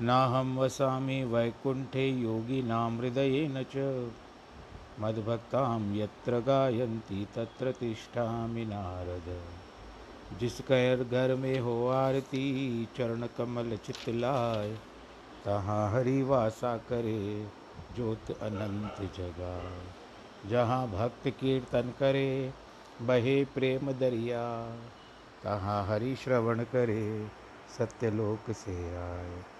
नाहं वसामि वैकुण्ठे योगिनां हृदयेन च। मद्भक्तां यत्र गायन्ति तत्र तिष्ठामि नारद। जिस कैर घर में हो आरती चरण कमल चितलाय, तहाँ हरि वासा करे, ज्योत अनंत जगा जहाँ भक्त कीर्तन करे, बहे प्रेम दरिया। तहाँ हरि श्रवण करे, सत्यलोक से आए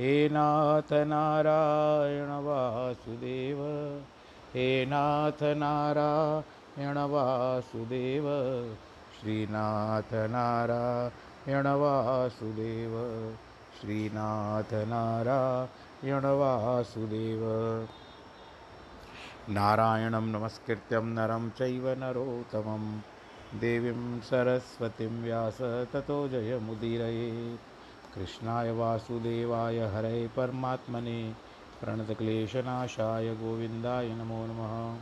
हे नाथ नारायण वासुदेव, हे नाथ नारायण वासुदेव, श्रीनाथ नारायण वासुदेव, श्रीनाथ नारायण वासुदेव। नारायणं नमस्कृत्यं नरं चैव नरोत्तमं, देवीं सरस्वतीं व्यास ततो जयमुदीरयेत् कृष्णाय वासुदेवाय हरे परमात्मने प्रणतक्लेशनाशाय गोविन्दाय नमो नमः।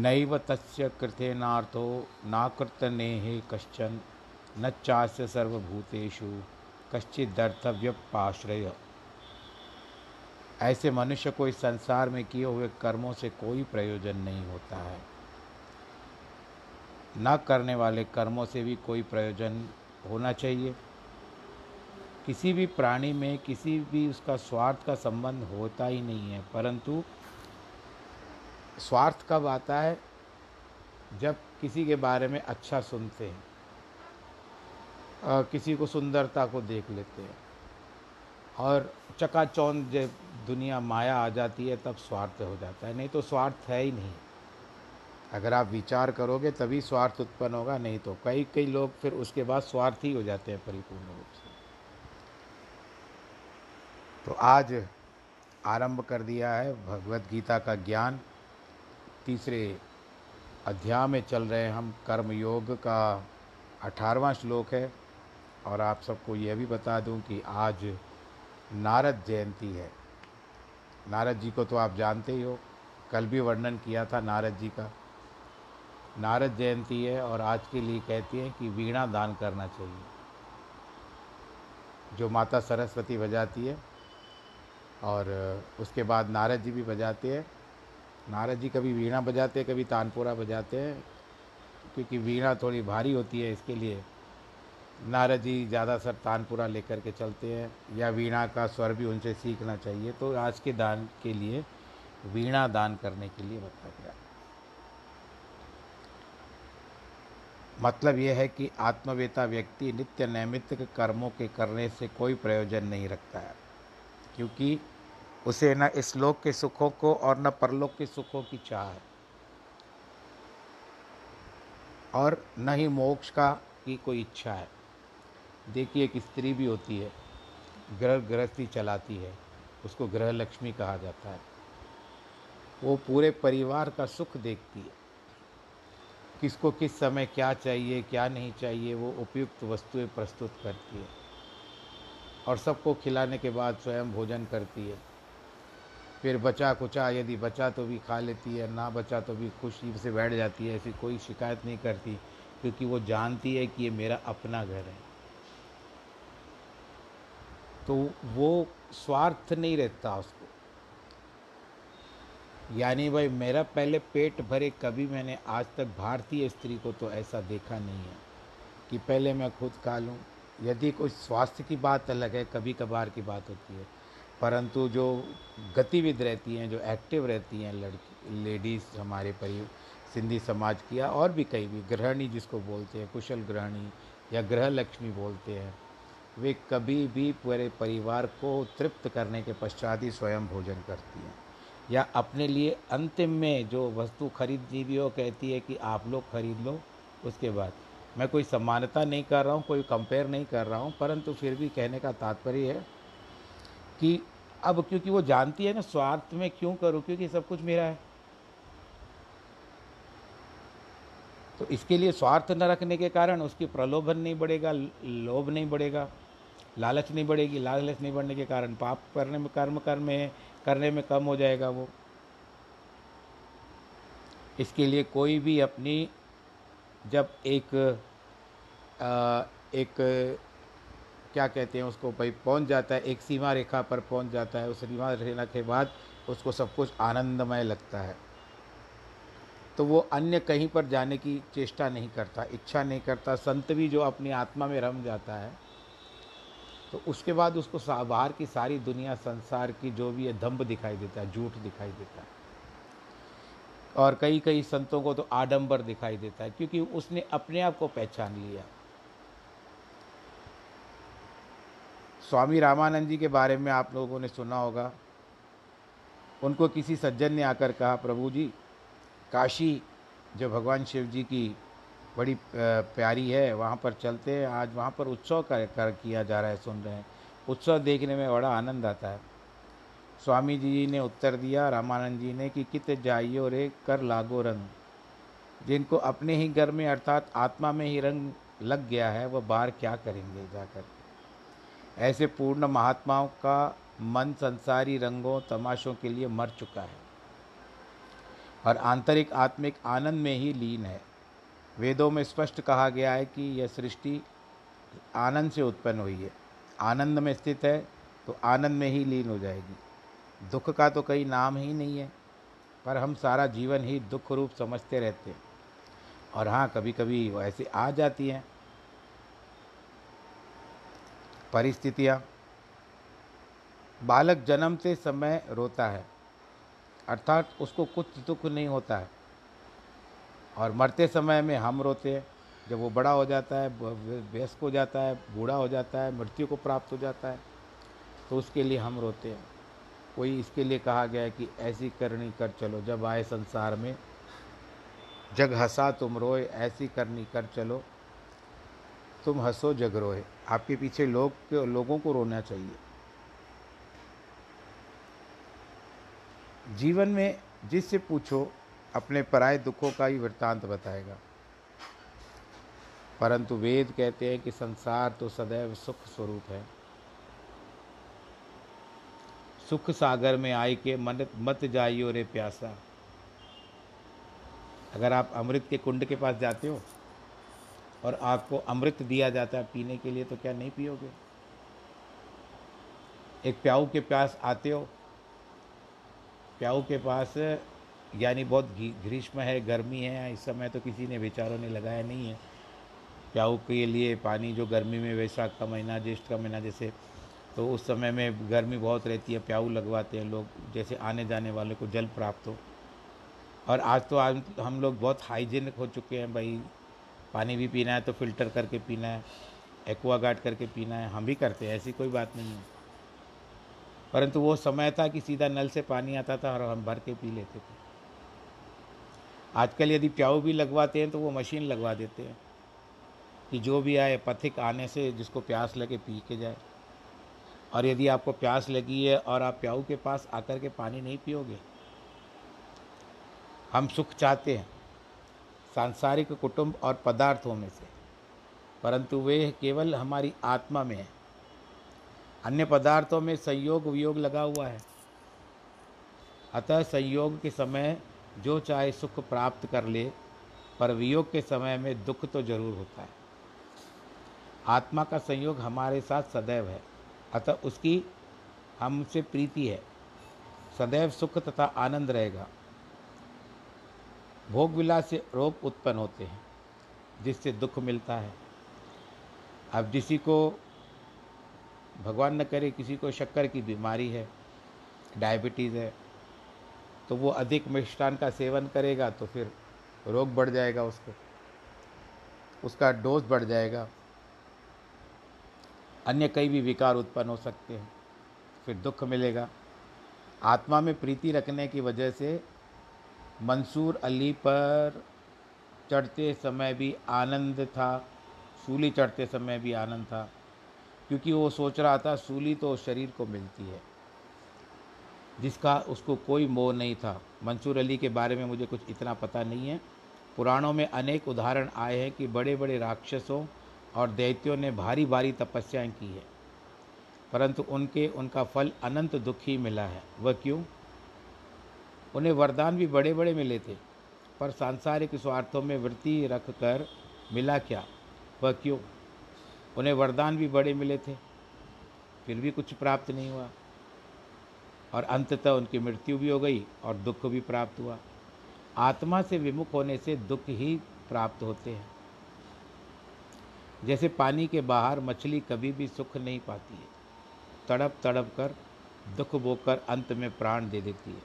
नैव तस्य कृतेनार्थो कश्चन, न चास्य सर्वभूतेषु कश्चिदर्थव्यपाश्रय ऐसे मनुष्य को इस संसार में किए हुए कर्मों से कोई प्रयोजन नहीं होता है। न करने वाले कर्मों से भी कोई प्रयोजन होना चाहिए। किसी भी प्राणी में किसी भी उसका स्वार्थ का संबंध होता ही नहीं है परंतु स्वार्थ कब आता है? जब किसी के बारे में अच्छा सुनते हैं आ, किसी को सुंदरता को देख लेते हैं और चकाचौंध जब दुनिया माया आ जाती है तब स्वार्थ हो जाता है। नहीं तो स्वार्थ है ही नहीं। अगर आप विचार करोगे तभी स्वार्थ उत्पन्न होगा, नहीं तो। कई कई लोग फिर उसके बाद स्वार्थी हो जाते हैं परिपूर्ण रूप से। तो आज आरंभ कर दिया है भगवत गीता का ज्ञान। तीसरे अध्याय में चल रहे हैं हम। कर्म योग का अठारहवां श्लोक है और आप सबको यह भी बता दूँ कि आज नारद जयंती है। नारद जी को तो आप जानते ही हो, कल भी वर्णन किया था नारद जी का। नारद जयंती है और आज के लिए कहती हैं कि वीणा दान करना चाहिए। जो माता सरस्वती बजाती है और उसके बाद नारद जी भी बजाते हैं। नारद जी कभी वीणा बजाते हैं, कभी तानपुरा बजाते हैं, क्योंकि वीणा थोड़ी भारी होती है, इसके लिए नारद जी ज़्यादा सर तानपुरा लेकर के चलते हैं, या वीणा का स्वर भी उनसे सीखना चाहिए। तो आज के दान के लिए वीणा दान करने के लिए बताया गया मतलब यह है कि आत्मवेता व्यक्ति नित्य नैमित्तिक कर्मों के करने से कोई प्रयोजन नहीं रखता है, क्योंकि उसे न इस लोक के सुखों को और न परलोक के सुखों की चाह है। और न ही मोक्ष का की कोई इच्छा है। देखिए एक स्त्री भी होती है, ग्रह गृहस्थी चलाती है, उसको गृह लक्ष्मी कहा जाता है। वो पूरे परिवार का सुख देखती है। किसको किस समय क्या चाहिए, क्या नहीं चाहिए, वो उपयुक्त वस्तुएँ प्रस्तुत करती है। और सबको खिलाने के बाद स्वयं भोजन करती है। फिर बचा कुचा यदि बचा तो भी खा लेती है, ना बचा तो भी खुशी से बैठ जाती है, ऐसी कोई शिकायत नहीं करती, क्योंकि वो जानती है कि ये मेरा अपना घर है। तो वो स्वार्थ नहीं रहता उसको। यानी भाई, मेरा पहले पेट भरे कभी मैंने आज तक भारतीय स्त्री को तो ऐसा देखा नहीं है कि पहले मैं खुद खा लूँ। यदि कोई स्वास्थ्य की बात अलग है कभी कभार की बात होती है। परंतु जो गतिविध रहती हैं, जो एक्टिव रहती हैं, लड़की, लेडीज़ हमारे परि, सिंधी समाज की या और भी कई भी, गृहिणी जिसको बोलते हैं, कुशल गृहिणी या गृह लक्ष्मी बोलते हैं, वे कभी भी पूरे परिवार को तृप्त करने के पश्चात ही स्वयं भोजन करती हैं। या अपने लिए अंतिम में जो वस्तु खरीदनी भी हो कहती है कि आप लोग खरीद लो, उसके बाद। मैं कोई समानता नहीं कर रहा हूँ, कोई कंपेयर नहीं कर रहा हूँ, परंतु फिर भी कहने का तात्पर्य है कि अब क्योंकि वो जानती है ना, स्वार्थ में क्यों करूँ? क्योंकि सब कुछ मेरा है। तो इसके लिए स्वार्थ न रखने के कारण उसकी प्रलोभन नहीं बढ़ेगा, लोभ नहीं बढ़ेगा, लालच नहीं बढ़ेगी। लालच नहीं बढ़ने के कारण पाप करने में कर्म कर्म में करने में कम हो जाएगा वो। इसके लिए कोई भी अपनी जब एक आ, एक क्या कहते हैं उसको भाई पहुँच जाता है एक सीमा रेखा पर पहुँच जाता है उस सीमा रेखा के बाद उसको सब कुछ आनंदमय लगता है। तो वो अन्य कहीं पर जाने की चेष्टा नहीं करता इच्छा नहीं करता संत भी जो अपनी आत्मा में रम जाता है तो उसके बाद उसको बाहर की सारी दुनिया, संसार की जो भी है, दम्भ दिखाई देता है, झूठ दिखाई देता है। और कई कई संतों को तो आडंबर दिखाई देता है, क्योंकि उसने अपने आप को पहचान लिया। स्वामी रामानंद जी के बारे में आप लोगों ने सुना होगा। उनको किसी सज्जन ने आकर कहा, प्रभु जी, काशी जो भगवान शिव जी की बड़ी प्यारी है वहाँ पर चलते हैं। आज वहाँ पर उत्सव कर, कर किया जा रहा है सुन रहे हैं। उत्सव देखने में बड़ा आनंद आता है। स्वामी जी ने उत्तर दिया रामानंद जी ने कि कित जाइयो रे कर लागो रंग। जिनको अपने ही घर में अर्थात आत्मा में ही रंग लग गया है वह बाहर क्या करेंगे जाकर? ऐसे पूर्ण महात्माओं का मन संसारी रंगों तमाशों के लिए मर चुका है। और आंतरिक आत्मिक आनंद में ही लीन है। वेदों में स्पष्ट कहा गया है कि यह सृष्टि आनंद से उत्पन्न हुई है। आनंद में स्थित है तो आनंद में ही लीन हो जाएगी। दुख का तो कहीं नाम ही नहीं है, पर हम सारा जीवन ही दुख रूप समझते रहते हैं। और हाँ कभी कभी वो ऐसे आ जाती हैं। परिस्थितियाँ। बालक जन्मते समय रोता है, अर्थात उसको कुछ दुख नहीं होता है। और मरते समय में हम रोते हैं। जब वो बड़ा हो जाता है व्यस्क हो जाता है, बूढ़ा हो जाता है, मृत्यु को प्राप्त हो जाता है तो उसके लिए हम रोते हैं। कोई इसके लिए कहा गया है कि ऐसी करनी कर चलो, जब आए संसार में, जग हंसा तुम रोए, ऐसी करनी कर चलो, तुम हंसो जग रोए। आपके पीछे लोग, लोगों को रोना चाहिए। जीवन में जिससे पूछो अपने पराए दुखों का ही वृत्तांत बताएगा। परंतु वेद कहते हैं कि संसार तो सदैव सुख स्वरूप है। सुख सागर में आए के मन, मत जाइयो रे प्यासा। अगर आप अमृत के कुंड के पास जाते हो और आपको अमृत दिया जाता है पीने के लिए तो क्या नहीं पियोगे? एक प्याऊ के प्यास आते हो, प्याऊ के पास यानी बहुत ग्रीष्म है, गर्मी है, इस समय तो किसी ने विचारों ने लगाया नहीं है। प्याऊ के लिए पानी जो गर्मी में वैशाख का महीना, ज्येष्ठ का महीना जैसे तो उस समय में गर्मी बहुत रहती है, प्याऊ लगवाते हैं लोग, जैसे आने जाने वाले को जल प्राप्त हो। और आज तो आज हम लोग बहुत हाइजीनिक हो चुके हैं भाई। पानी भी पीना है तो फ़िल्टर करके पीना है एक्वा गार्ड करके पीना है, हम भी करते हैं, ऐसी कोई बात नहीं है। परंतु वो समय था कि सीधा नल से पानी आता था और हम भर के पी लेते थे। आजकल यदि प्याऊ भी लगवाते हैं तो वो मशीन लगवा देते हैं। कि जो भी आए, पथिक आने से जिसको प्यास लगे, पी के जाए। और यदि आपको प्यास लगी है और आप प्याऊ के पास आकर के पानी नहीं पियोगे, हम सुख चाहते हैं, सांसारिक कुटुंब और पदार्थों में से। परंतु वे केवल हमारी आत्मा में है। अन्य पदार्थों में संयोग वियोग लगा हुआ है। अतः संयोग के समय जो चाहे सुख प्राप्त कर ले, पर वियोग के समय में दुख तो ज़रूर होता है। आत्मा का संयोग हमारे साथ सदैव है, अतः उसकी हमसे प्रीति है। सदैव सुख तथा आनंद रहेगा। भोग विलास से रोग उत्पन्न होते हैं, जिससे दुख मिलता है। अब जिसी को भगवान न करे, किसी को शक्कर की बीमारी है, डायबिटीज़ है तो वो अधिक मिष्टान का सेवन करेगा तो फिर रोग बढ़ जाएगा उसको। उसका डोज बढ़ जाएगा। अन्य कई भी विकार उत्पन्न हो सकते हैं, फिर दुख मिलेगा। आत्मा में प्रीति रखने की वजह से मंसूर अली पर चढ़ते समय भी आनंद था, सूली चढ़ते समय भी आनंद था, क्योंकि वो सोच रहा था सूली तो शरीर को मिलती है। जिसका उसको कोई मोह नहीं था। मंसूर अली के बारे में मुझे कुछ इतना पता नहीं है। पुराणों में अनेक उदाहरण आए हैं कि बड़े बड़े राक्षसों और दैत्यों ने भारी भारी तपस्याएँ की है। परंतु उनके, उनका फल अनंत दुखी मिला है। वह क्यों? उन्हें वरदान भी बड़े बड़े मिले थे, पर सांसारिक स्वार्थों में वृत्ति रख कर मिला क्या? वह क्यों? उन्हें वरदान भी बड़े मिले थे, फिर भी कुछ प्राप्त नहीं हुआ। और अंततः उनकी मृत्यु भी हो गई और दुख भी प्राप्त हुआ। आत्मा से विमुख होने से दुख ही प्राप्त होते हैं। जैसे पानी के बाहर मछली कभी भी सुख नहीं पाती है। तड़प तड़प कर दुख बोकर अंत में प्राण दे देती है।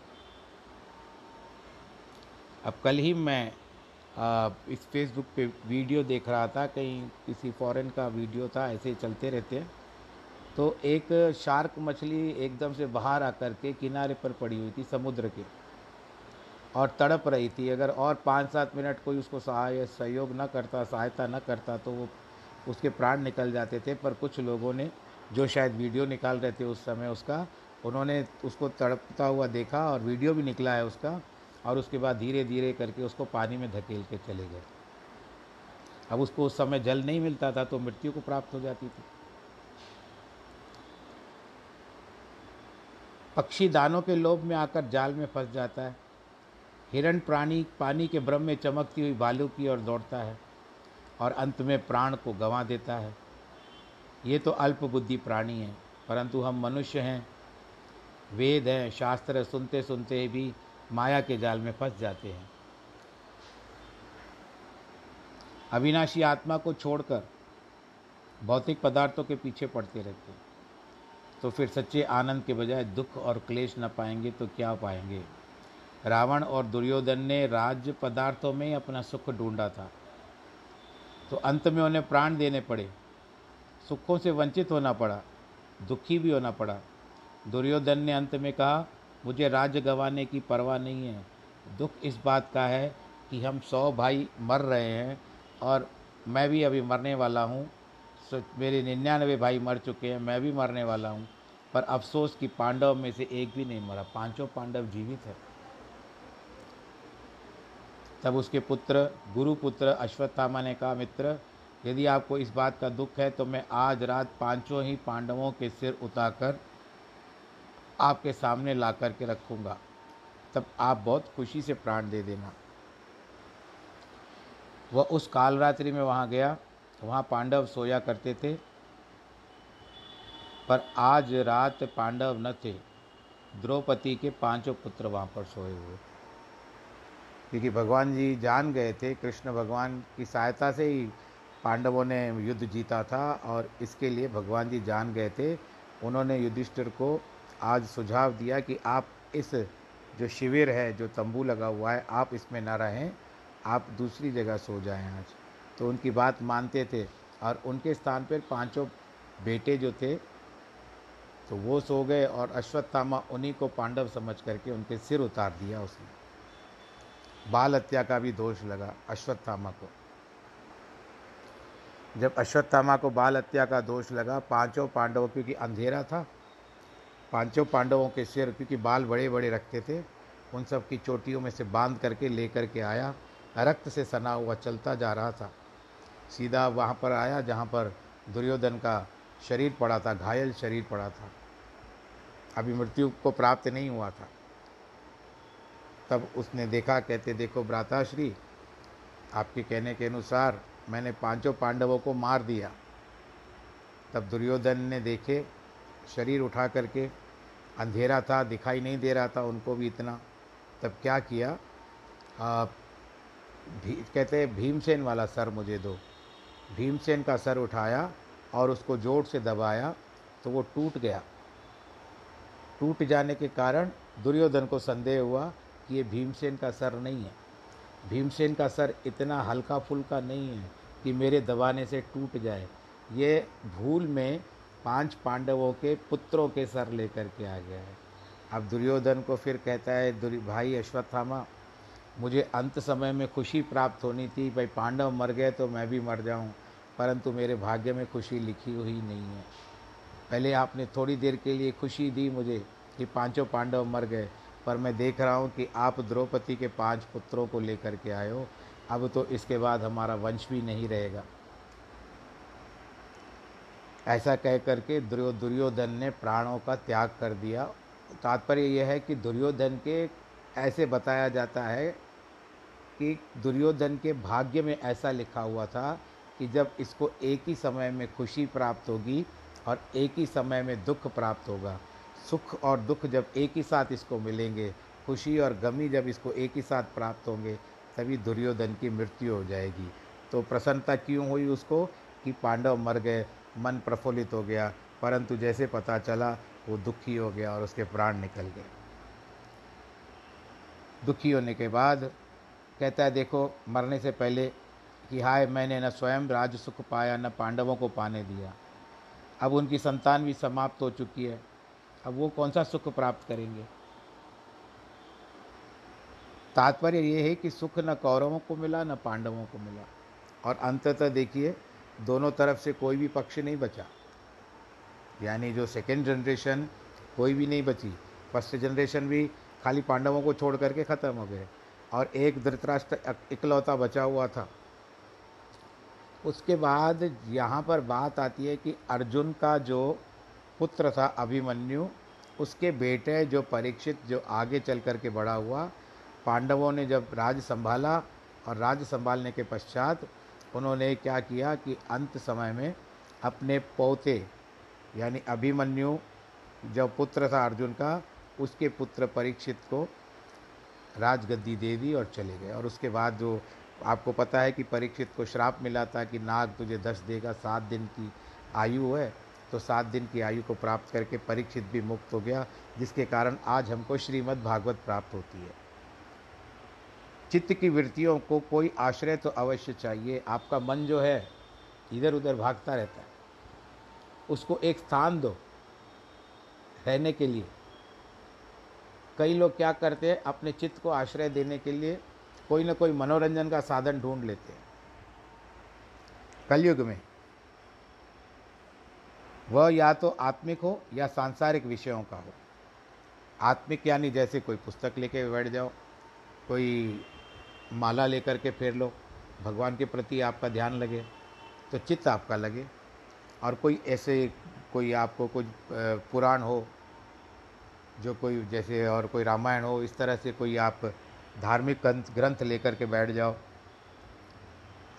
अब कल ही मैं आ, इस फेसबुक पे वीडियो देख रहा था कहीं किसी फॉरेन का वीडियो था ऐसे चलते रहते हैं। तो एक शार्क मछली एकदम से बाहर आकर के किनारे पर पड़ी हुई थी समुद्र के और तड़प रही थी। अगर और पाँच सात मिनट कोई उसको सहाय, सहयोग न करता, सहायता न करता तो वो उसके प्राण निकल जाते थे। पर कुछ लोगों ने जो शायद वीडियो निकाल रहे थे उस समय उसका, उन्होंने उसको तड़पता हुआ देखा और वीडियो भी निकला है उसका और उसके बाद धीरे धीरे करके उसको पानी में धकेल के चले गए। अब उसको उस समय जल नहीं मिलता था तो मृत्यु को प्राप्त हो जाती थी। पक्षी दानों के लोभ में आकर जाल में फंस जाता है। हिरण प्राणी, पानी के भ्रम में चमकती हुई बालू की ओर दौड़ता है और अंत में प्राण को गंवा देता है। ये तो अल्प बुद्धि प्राणी है, परंतु हम मनुष्य हैं। वेद हैं, शास्त्र सुनते सुनते भी माया के जाल में फंस जाते हैं। अविनाशी आत्मा को छोड़कर भौतिक पदार्थों के पीछे पड़ते रहते हैं। तो फिर सच्चे आनंद के बजाय दुख और क्लेश न पाएँगे तो क्या पाएँगे? रावण और दुर्योधन ने राज्य पदार्थों में अपना सुख ढूंढा था। तो अंत में उन्हें प्राण देने पड़े। सुखों से वंचित होना पड़ा, दुखी भी होना पड़ा। दुर्योधन ने अंत में कहा, मुझे राज्य गंवाने की परवाह नहीं है। दुख इस बात का है कि हम सौ भाई मर रहे हैं और मैं भी अभी मरने वाला हूँ। मेरे निन्यानवे भाई मर चुके हैं, मैं भी मरने वाला हूँ। पर अफसोस कि पांडव में से एक भी नहीं मरा, पाँचों पांडव जीवित है। तब उसके पुत्र गुरुपुत्र अश्वत्थामा ने कहा, मित्र, यदि आपको इस बात का दुख है तो मैं आज रात पाँचों ही पांडवों के सिर उतारकर आपके सामने ला कर के रखूँगा। तब आप बहुत खुशी से प्राण दे देना। वह उस कालरात्रि में वहाँ गया वहाँ पांडव सोया करते थे। पर आज रात पांडव न थे। द्रौपदी के पाँचों पुत्र वहाँ पर सोए हुए। क्योंकि भगवान जी जान गए थे, कृष्ण भगवान की सहायता से ही पांडवों ने युद्ध जीता था और इसके लिए भगवान जी जान गए थे। उन्होंने युधिष्ठिर को आज सुझाव दिया कि आप इस जो शिविर है, जो तंबू लगा हुआ है, आप इसमें ना रहें, आप दूसरी जगह सो जाएँ आज। तो उनकी बात मानते थे और उनके स्थान पर पाँचों बेटे जो थे तो वो सो गए और अश्वत्थामा उन्हीं को पांडव समझ करके उनके सिर उतार दिया उसने। बाल हत्या का भी दोष लगा अश्वत्थामा को। जब अश्वत्थामा को बाल हत्या का दोष लगा, पाँचों पांडवों, क्योंकि अंधेरा था, पाँचों पांडवों के सिर, क्योंकि बाल बड़े बड़े रखते थे, उन सब की चोटियों में से बाँध करके लेकर के आया। रक्त से सना हुआ चलता जा रहा था। सीधा वहाँ पर आया जहाँ पर दुर्योधन का शरीर पड़ा था घायल शरीर पड़ा था। अभी मृत्यु को प्राप्त नहीं हुआ था। तब उसने देखा कहते देखो भ्राताश्री आपके कहने के अनुसार मैंने पाँचों पांडवों को मार दिया। तब दुर्योधन ने देखे शरीर उठा करके अंधेरा था दिखाई नहीं दे रहा था उनको भी इतना। तब क्या किया? आ, भी, कहते भीमसेन वाला सर मुझे दो। भीमसेन का सर उठाया और उसको ज़ोर से दबाया तो वो टूट गया। टूट जाने के कारण दुर्योधन को संदेह हुआ कि ये भीमसेन का सर नहीं है। भीमसेन का सर इतना हल्का फुल्का नहीं है कि मेरे दबाने से टूट जाए। ये भूल में पाँच पांडवों के पुत्रों के सर लेकर के आ गया है। अब दुर्योधन को फिर कहता है भाई अश्वत्थामा मुझे अंत समय में खुशी प्राप्त होनी थी, भाई पांडव मर गए तो मैं भी मर जाऊँ, परंतु मेरे भाग्य में खुशी लिखी हुई नहीं है। पहले आपने थोड़ी देर के लिए खुशी दी मुझे कि पाँचों पांडव मर गए, पर मैं देख रहा हूँ कि आप द्रौपदी के पाँच पुत्रों को लेकर के आए हो। अब तो इसके बाद हमारा वंश भी नहीं रहेगा। ऐसा कह करके दुर्योधन ने प्राणों का त्याग कर दिया। तात्पर्य यह है कि दुर्योधन के ऐसे बताया जाता है कि दुर्योधन के भाग्य में ऐसा लिखा हुआ था कि जब इसको एक ही समय में खुशी प्राप्त होगी और एक ही समय में दुख प्राप्त होगा, सुख और दुख जब एक ही साथ इसको मिलेंगे, खुशी और गमी जब इसको एक ही साथ प्राप्त होंगे, तभी दुर्योधन की मृत्यु हो जाएगी। तो प्रसन्नता क्यों हुई उसको कि पांडव मर गए, मन प्रफुल्लित हो गया, परंतु जैसे पता चला, वो दुखी हो गया और उसके प्राण निकल गए। दुखी होने के बाद कहता है, देखो, मरने से पहले कि हाय, मैंने न स्वयं राज सुख पाया, न पांडवों को पाने दिया। अब उनकी संतान भी समाप्त हो चुकी है। अब वो कौन सा सुख प्राप्त करेंगे? तात्पर्य ये है कि सुख न कौरवों को मिला, न पांडवों को मिला। और अंततः देखिए, दोनों तरफ़ से कोई भी पक्ष नहीं बचा। यानी जो सेकेंड जनरेशन कोई भी नहीं बची। फ़र्स्ट जनरेशन भी खाली पांडवों को छोड़ करके ख़त्म हो गए। और एक धृतराष्ट्र इकलौता बचा हुआ था। उसके बाद यहाँ पर बात आती है कि अर्जुन का जो पुत्र था अभिमन्यु, उसके बेटे जो परीक्षित, जो आगे चल कर के बड़ा हुआ, पांडवों ने जब राज संभाला और राज संभालने के पश्चात उन्होंने क्या किया कि अंत समय में अपने पोते, यानी अभिमन्यु, जो पुत्र था अर्जुन का उसके पुत्र परीक्षित को राजगद्दी दे दी और चले गए। और उसके बाद जो आपको पता है कि परीक्षित को श्राप मिला था कि नाग तुझे दस देगा, सात दिन की आयु है तो सात दिन की आयु को प्राप्त करके परीक्षित भी मुक्त हो गया, जिसके कारण आज हमको श्रीमद् भागवत प्राप्त होती है। चित्त की वृत्तियों को कोई आश्रय तो अवश्य चाहिए। आपका मन जो है इधर उधर भागता रहता है। उसको एक स्थान दो रहने के लिए। कई लोग क्या करते हैं, अपने चित्त को आश्रय देने के लिए कोई ना कोई मनोरंजन का साधन ढूंढ लेते हैं। कलयुग में वह या तो आत्मिक हो या सांसारिक विषयों का हो। आत्मिक यानी जैसे कोई पुस्तक लेके बैठ जाओ, कोई माला लेकर के फेर लो, भगवान के प्रति आपका ध्यान लगे तो चित्त आपका लगे। और कोई ऐसे कोई आपको कुछ पुराण हो जो कोई जैसे और कोई रामायण हो, इस तरह से कोई आप धार्मिक ग्रंथ लेकर के बैठ जाओ।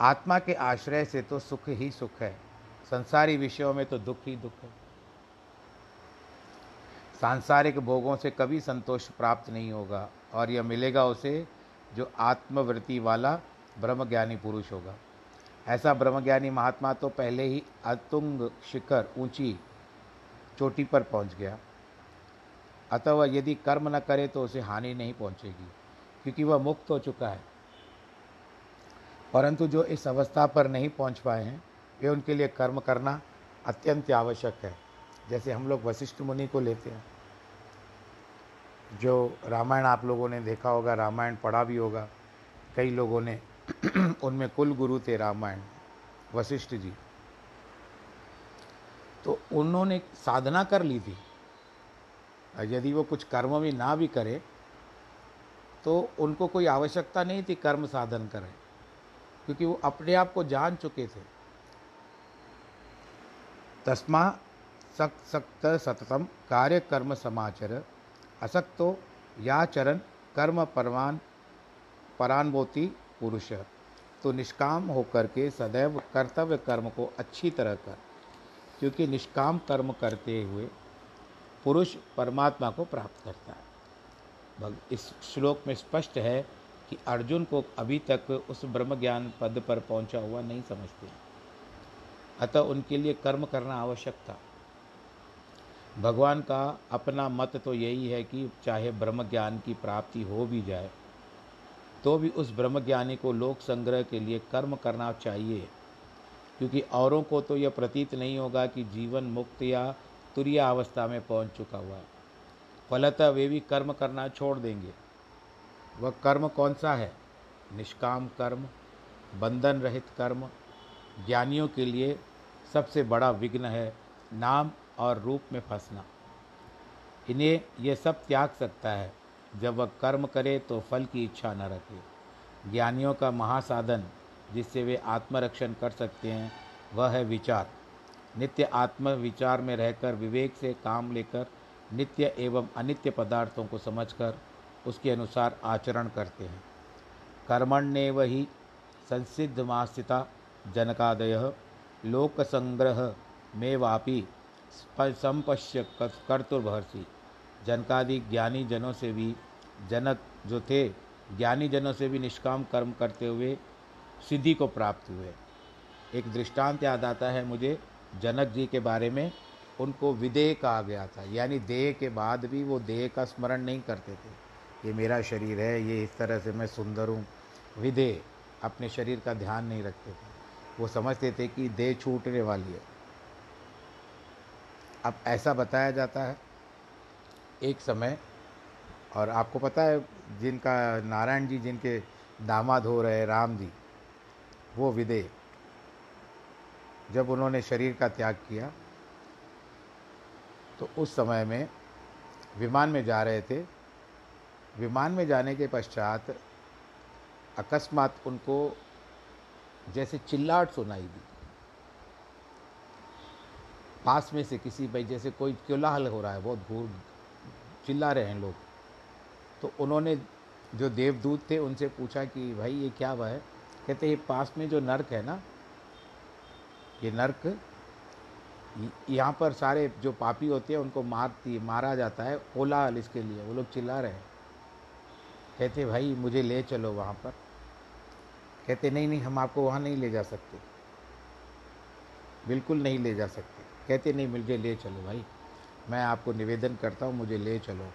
आत्मा के आश्रय से तो सुख ही सुख है। संसारी विषयों में तो दुख ही दुख है। सांसारिक भोगों से कभी संतोष प्राप्त नहीं होगा, और यह मिलेगा उसे जो आत्मवृत्ति वाला ब्रह्मज्ञानी पुरुष होगा। ऐसा ब्रह्मज्ञानी महात्मा तो पहले ही अतुंग शिखर ऊँची चोटी पर पहुँच गया। अतः वह यदि कर्म न करे तो उसे हानि नहीं पहुंचेगी, क्योंकि वह मुक्त हो चुका है। परंतु जो इस अवस्था पर नहीं पहुँच पाए हैं, वे उनके लिए कर्म करना अत्यंत आवश्यक है, जैसे हम लोग वशिष्ठ मुनि को लेते हैं। जो रामायण आप लोगों ने देखा होगा, रामायण पढ़ा भी होगा, कई लोगों ने उनमें कुल गुरु थे रामायण, वशिष्ठ जी। तो उन्होंने साधना कर ली थी। यदि वो कुछ कर्म भी ना भी करे तो उनको कोई आवश्यकता नहीं थी कर्म साधन करें, क्योंकि वो अपने आप को जान चुके थे। तस्मा सक्त सक्त सततम कार्य कर्म समाचर, असक्तो या चरण कर्म परमान परानुभूति पुरुष। तो निष्काम होकर के सदैव कर्तव्य कर्म को अच्छी तरह कर, क्योंकि निष्काम कर्म करते हुए पुरुष परमात्मा को प्राप्त करता है। इस श्लोक में स्पष्ट है कि अर्जुन को अभी तक उस ब्रह्म ज्ञान पद पर पहुँचा हुआ नहीं समझते। अतः उनके लिए कर्म करना आवश्यक था। भगवान का अपना मत तो यही है कि चाहे ब्रह्म ज्ञान की प्राप्ति हो भी जाए तो भी उस ब्रह्म ज्ञानी को लोक संग्रह के लिए कर्म करना चाहिए। क्योंकि औरों को तो यह प्रतीत नहीं होगा कि जीवन मुक्त या तुरीय अवस्था में पहुँच चुका हुआ है। फलतः वे भी कर्म करना छोड़ देंगे। वह कर्म कौन सा है? निष्काम कर्म, बंधन रहित कर्म, ज्ञानियों के लिए सबसे बड़ा विघ्न है नाम और रूप में फंसना। इन्हें यह सब त्याग सकता है। जब वह कर्म करे तो फल की इच्छा न रखे। ज्ञानियों का महासाधन जिससे वे आत्मरक्षण कर सकते हैं, वह है विचार। नित्य आत्म विचार में रहकर विवेक से काम लेकर नित्य एवं अनित्य पदार्थों को समझकर उसके अनुसार आचरण करते हैं। कर्मण्य वही संसिद्ध मास्थिता जनकादय लोक संग्रह में वापी संपश्य कर्तुर्भर्षि जनकादि ज्ञानी जनों से भी जनक जो थे ज्ञानी जनों से भी निष्काम कर्म करते हुए सिद्धि को प्राप्त हुए। एक दृष्टांत याद आता है मुझे जनक जी के बारे में उनको विदेह कहा गया था। यानी देह के बाद भी वो देह का स्मरण नहीं करते थे। ये मेरा शरीर है, ये इस तरह से मैं सुंदर हूँ। विदेह, अपने शरीर का ध्यान नहीं रखते थे। वो समझते थे कि देह छूटने वाली है। अब ऐसा बताया जाता है एक समय, और आपको पता है, जिनका नारायण जी, जिनके दामाद हो रहे राम जी, वो विदे जब उन्होंने शरीर का त्याग किया तो उस समय में विमान में जा रहे थे। विमान में जाने के पश्चात अकस्मात उनको जैसे चिल्लाहट सुनाई दी। पास में से किसी भाई, जैसे कोई कोलाहल हो रहा है, बहुत घूर चिल्ला रहे हैं लोग। तो उन्होंने जो देवदूत थे, उनसे पूछा कि भाई, ये क्या हुआ है? कहते ये पास में जो नर्क है ना ये नर्क यहाँ पर सारे जो पापी होते हैं, उनको मारती, मारा जाता है कोलाहल इसके लिए, वो लोग चिल्ला रहे हैं। कहते, भाई, मुझे ले चलो वहाँ पर। कहते, नहीं नहीं, हम आपको वहाँ नहीं ले जा सकते। बिल्कुल नहीं ले जा सकते। कहते, नहीं, मुझे ले चलो भाई, मैं आपको निवेदन करता हूँ, मुझे ले चलो।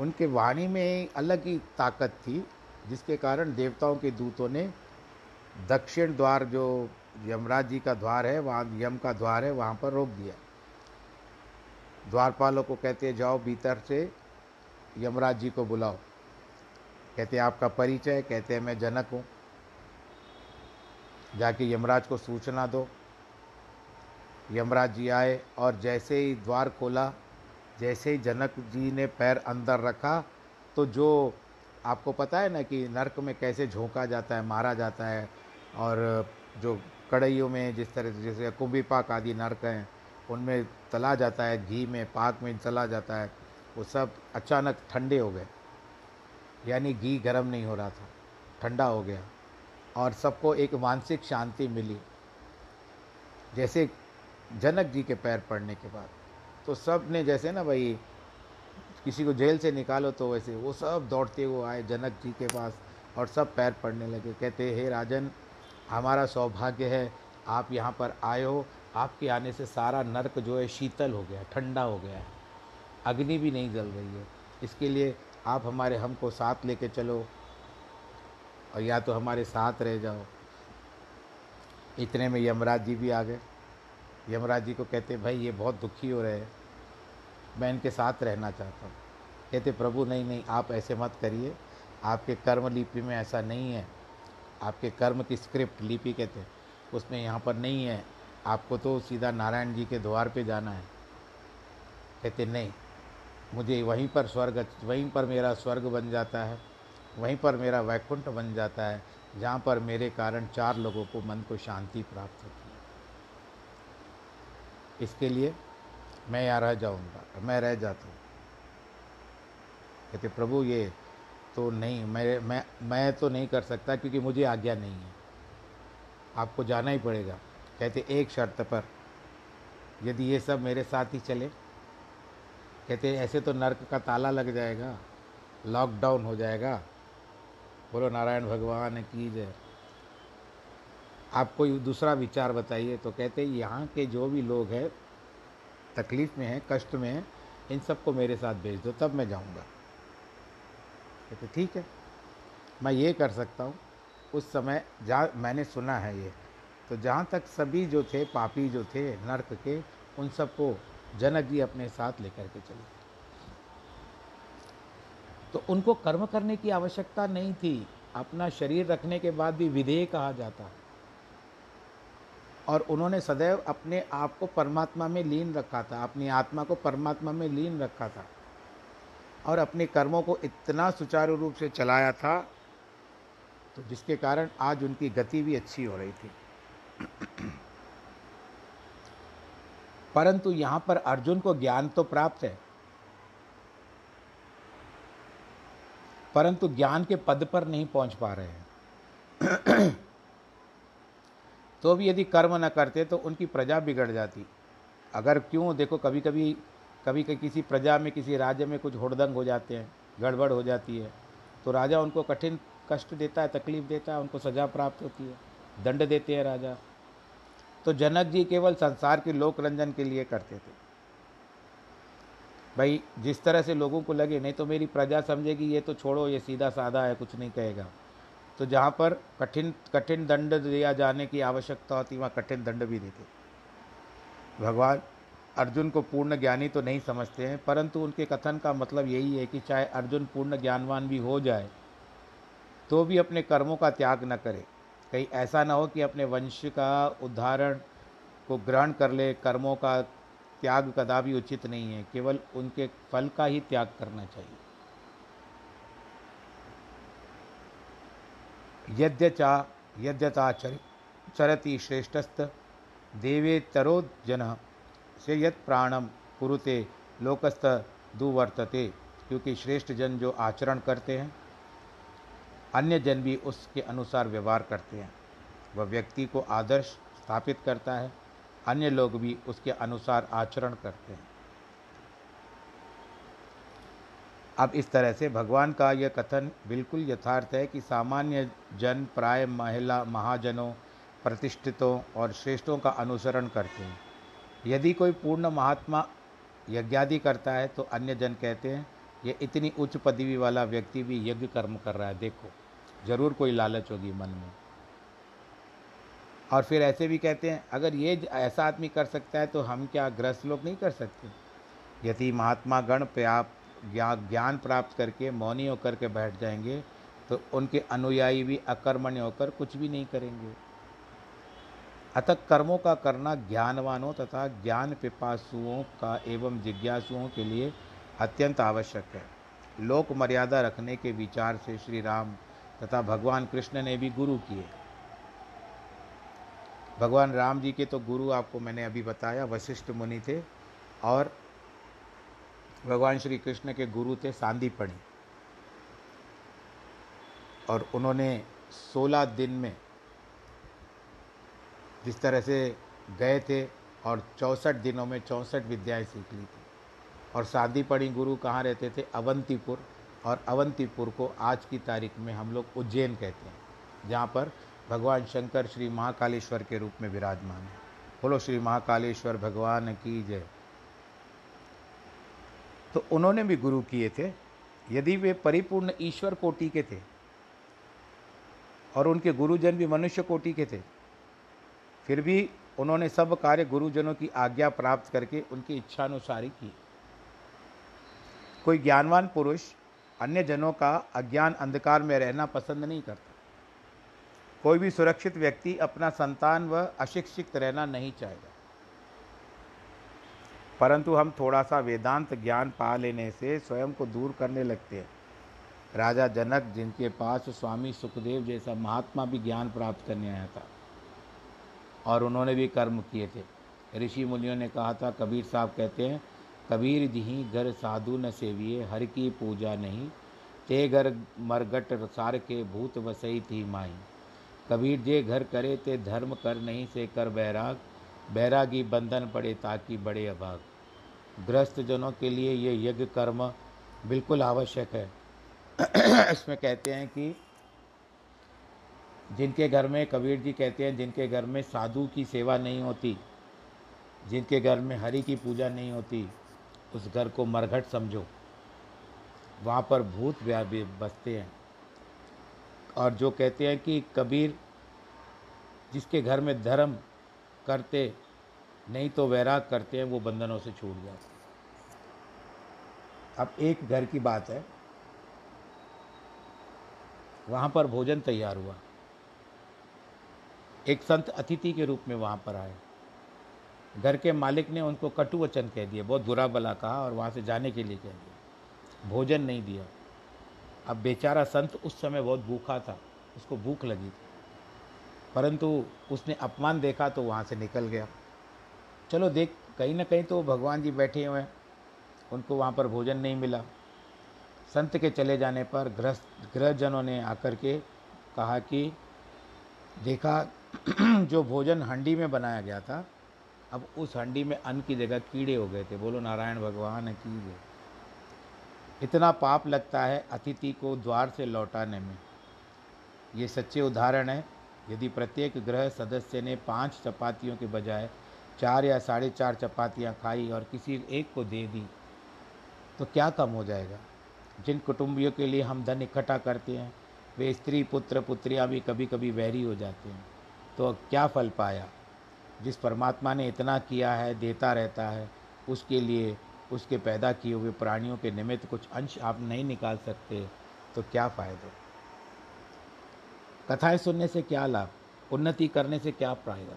उनके वाणी में अलग ही ताकत थी, जिसके कारण देवताओं के दूतों ने दक्षिण द्वार जो यमराज जी का द्वार है, वहाँ यम का द्वार है, वहाँ पर रोक दिया। द्वारपालों को कहते हैं, जाओ भीतर से यमराज जी को बुलाओ। कहते हैं, आपका परिचय कहते हैं, मैं जनक हूँ। जाके यमराज को सूचना दो। यमराज जी आए और जैसे ही द्वार खोला, जैसे ही जनक जी ने पैर अंदर रखा तो जो आपको पता है ना कि नर्क में कैसे झोंका जाता है, मारा जाता है और जो कढ़ाइयों में जिस तरह से, जैसे कुंभी पाक आदि नर्क हैं, उनमें तला जाता है, घी में, पाक में चला जाता है, वो सब अचानक ठंडे हो गए। यानी घी गर्म नहीं हो रहा था, ठंडा हो गया। और सबको एक मानसिक शांति मिली। जैसे जनक जी के पैर पड़ने के बाद तो सबने जैसे ना भाई, किसी को जेल से निकालो तो वैसे, वो सब दौड़ते हुए आए जनक जी के पास, और सब पैर पड़ने लगे। कहते, हे राजन हमारा सौभाग्य है, आप यहाँ पर आए हो। आपके आने से सारा नरक जो है शीतल हो गया, ठंडा हो गया है। अग्नि भी नहीं जल रही है। इसके लिए आप हमारे हमको साथ लेके चलो और या तो हमारे साथ रह जाओ। इतने में यमराज जी भी आ गए। यमराज जी को कहते, भाई, ये बहुत दुखी हो रहे हैं। मैं इनके साथ रहना चाहता हूँ। कहते, प्रभु, नहीं नहीं, आप ऐसे मत करिए। आपके कर्म लिपि में ऐसा नहीं है। आपके कर्म की स्क्रिप्ट लिपि कहते उसमें यहाँ पर नहीं है। आपको तो सीधा नारायण जी के द्वार पे जाना है। कहते, नहीं, मुझे वहीं पर स्वर्ग, वहीं पर मेरा स्वर्ग बन जाता है, वहीं पर मेरा वैकुंठ बन जाता है, जहाँ पर मेरे कारण चार लोगों को मन को शांति प्राप्त होती है। इसके लिए मैं यहाँ रह जाऊँगा, मैं रह जाता हूँ। कहते, प्रभु, ये तो नहीं, मैं मैं मैं तो नहीं कर सकता क्योंकि मुझे आज्ञा नहीं है। आपको जाना ही पड़ेगा। कहते, एक शर्त पर। यदि ये सब मेरे साथ ही चले, कहते, ऐसे तो नर्क का ताला लग जाएगा लॉकडाउन हो जाएगा। बोलो, नारायण भगवान की जय। आप कोई दूसरा विचार बताइए तो कहते, यहाँ के जो भी लोग हैं, तकलीफ़ में हैं, कष्ट में हैं, इन सबको मेरे साथ भेज दो, तब मैं जाऊँगा। कहते ठीक है? मैं ये कर सकता हूँ। उस समय जहाँ मैंने सुना है ये तो जहाँ तक सभी जो थे, पापी जो थे, नर्क के, उन सबको जनक जी अपने साथ लेकर के चले। तो उनको कर्म करने की आवश्यकता नहीं थी। अपना शरीर रखने के बाद भी विधेय कहा जाता। और उन्होंने सदैव अपने आप को परमात्मा में लीन रखा था। अपनी आत्मा को परमात्मा में लीन रखा था। और अपने कर्मों को इतना सुचारू रूप से चलाया था तो जिसके कारण आज उनकी गति भी अच्छी हो रही थी। परंतु यहाँ पर अर्जुन को ज्ञान तो प्राप्त है। परंतु ज्ञान के पद पर नहीं पहुँच पा रहे हैं। तो भी यदि कर्म न करते तो उनकी प्रजा बिगड़ जाती। अगर क्यों, देखो कभी कभी कभी कभी किसी प्रजा में, किसी राज्य में कुछ हुड़दंग हो जाते हैं, गड़बड़ हो जाती है तो राजा उनको कठिन कष्ट देता है, तकलीफ़ देता है, उनको सजा प्राप्त होती है, दंड देते हैं राजा। तो जनक जी केवल संसार के लोक रंजन के लिए करते थे। भाई, जिस तरह से लोगों को लगे, नहीं तो मेरी प्रजा समझेगी, ये तो छोड़ो, ये सीधा साधा है, कुछ नहीं कहेगा। तो जहाँ पर कठिन कठिन दंड दिया जाने की आवश्यकता होती, वहाँ कठिन दंड भी देते। भगवान अर्जुन को पूर्ण ज्ञानी तो नहीं समझते हैं, परंतु उनके कथन का मतलब यही है कि चाहे अर्जुन पूर्ण ज्ञानवान भी हो जाए तो भी अपने कर्मों का त्याग न करे। कहीं ऐसा ना हो कि अपने वंश का उदाहरण को ग्रहण कर ले, कर्मों का त्याग कदापि उचित नहीं है, केवल उनके फल का ही त्याग करना चाहिए। यद्यचा, यद्यता चर, चरति श्रेष्ठस्त देवेतरो जन। से यत प्राणम कुरुते, लोकस्थ दुवर्तते, क्योंकि श्रेष्ठ जन जो आचरण करते हैं, अन्य जन भी उसके अनुसार व्यवहार करते हैं। वह व्यक्ति को आदर्श स्थापित करता है, अन्य लोग भी उसके अनुसार आचरण करते हैं। अब इस तरह से भगवान का यह कथन बिल्कुल यथार्थ है कि सामान्य जन प्राय महिला, महाजनों, प्रतिष्ठितों और श्रेष्ठों का अनुसरण करते हैं। यदि कोई पूर्ण महात्मा यज्ञादि करता है तो अन्य जन कहते हैं, ये इतनी उच्च पदवी वाला व्यक्ति भी यज्ञ कर्म कर रहा है, देखो, ज़रूर कोई लालच होगी मन में। और फिर ऐसे भी कहते हैं, अगर ये ऐसा आदमी कर सकता है तो हम क्या ग्रस्त लोग नहीं कर सकते? यदि महात्मा गण आप ज्ञान प्राप्त करके मौनी होकर के बैठ जाएँगे तो उनके अनुयायी भी अकर्मण्य होकर कुछ भी नहीं करेंगे। अतः कर्मों का करना ज्ञानवानों तथा ज्ञान पिपासुओं का एवं जिज्ञासुओं के लिए अत्यंत आवश्यक है। लोक मर्यादा रखने के विचार से श्री राम तथा भगवान कृष्ण ने भी गुरु किए। भगवान राम जी के तो गुरु आपको मैंने अभी बताया, वशिष्ठ मुनि थे और भगवान श्री कृष्ण के गुरु थे सांदीपणी। और उन्होंने सोलह दिन में जिस तरह से गए थे और चौंसठ दिनों में चौंसठ विद्याएँ सीख ली थी। और शादी पड़ी, गुरु कहाँ रहते थे? अवंतीपुर। और अवंतीपुर को आज की तारीख में हम लोग उज्जैन कहते हैं, जहाँ पर भगवान शंकर श्री महाकालेश्वर के रूप में विराजमान है। बोलो, श्री महाकालेश्वर, भगवान की जय। तो उन्होंने भी गुरु किए थे। यदि वे परिपूर्ण ईश्वर कोटि के थे और उनके गुरुजन भी मनुष्य कोटि के थे फिर भी उन्होंने सब कार्य गुरुजनों की आज्ञा प्राप्त करके उनकी इच्छानुसार किए कोई ज्ञानवान पुरुष अन्य जनों का अज्ञान अंधकार में रहना पसंद नहीं करता। कोई भी सुरक्षित व्यक्ति अपना संतान व अशिक्षित रहना नहीं चाहेगा। परंतु हम थोड़ा सा वेदांत ज्ञान पा लेने से स्वयं को दूर करने लगते हैं। राजा जनक जिनके पास स्वामी सुखदेव जैसा महात्मा भी ज्ञान प्राप्त करने आया था। और उन्होंने भी कर्म किए थे। ऋषि मुनियों ने कहा था, कबीर साहब कहते हैं, कबीर जी घर साधु न सेविए, हर की पूजा नहीं। ते घर मरगट सार के भूत वसई थी माई कबीर जे घर करे, ते धर्म कर नहीं, से कर बैराग। बैरागी बंधन पड़े ताकि बड़े अभाग। ग्रस्त जनों के लिए ये यज्ञ कर्म बिल्कुल आवश्यक है। इसमें कहते हैं कि जिनके घर में कबीर जी कहते हैं, जिनके घर में साधु की सेवा नहीं होती, जिनके घर में हरि की पूजा नहीं होती, उस घर को मरघट समझो। वहाँ पर भूत व्या बसते हैं। और जो कहते हैं कि कबीर जिसके घर में धर्म करते, नहीं तो वैराग करते हैं, वो बंधनों से छूट जाते अब एक घर की बात है। वहाँ पर भोजन तैयार हुआ। एक संत अतिथि के रूप में वहाँ पर आए। घर के मालिक ने उनको कटु वचन कह दिया, बहुत बुरा भला कहा और वहाँ से जाने के लिए कह दिया। भोजन नहीं दिया। अब बेचारा संत उस समय बहुत भूखा था, उसको भूख लगी थी। परंतु उसने अपमान देखा तो वहाँ से निकल गया। चलो देख, कहीं ना कहीं तो भगवान जी बैठे हुए हैं, उनको वहाँ पर भोजन नहीं मिला। संत के चले जाने पर गृहस्थ गृहजनों ने आकर के कहा कि, देखा जो भोजन हंडी में बनाया गया था, अब उस हंडी में अन्न की जगह कीड़े हो गए थे। बोलो, नारायण भगवान की गए इतना पाप लगता है अतिथि को द्वार से लौटाने में। ये सच्चे उदाहरण है। यदि प्रत्येक ग्रह सदस्य ने पाँच चपातियों के बजाय चार या साढ़े चार चपातियाँ खाई और किसी एक को दे दी तो क्या कम हो जाएगा? जिन कुटुंबियों के लिए हम धन इकट्ठा करते हैं, वे स्त्री, पुत्र, पुत्रियाँ भी कभी कभी वैरी हो जाते हैं। तो क्या फल पाया? जिस परमात्मा ने इतना किया है, देता रहता है, उसके लिए, उसके पैदा किए हुए प्राणियों के निमित्त कुछ अंश आप नहीं निकाल सकते तो क्या फ़ायदा? कथाएँ सुनने से क्या लाभ? उन्नति करने से क्या फ़ायदा?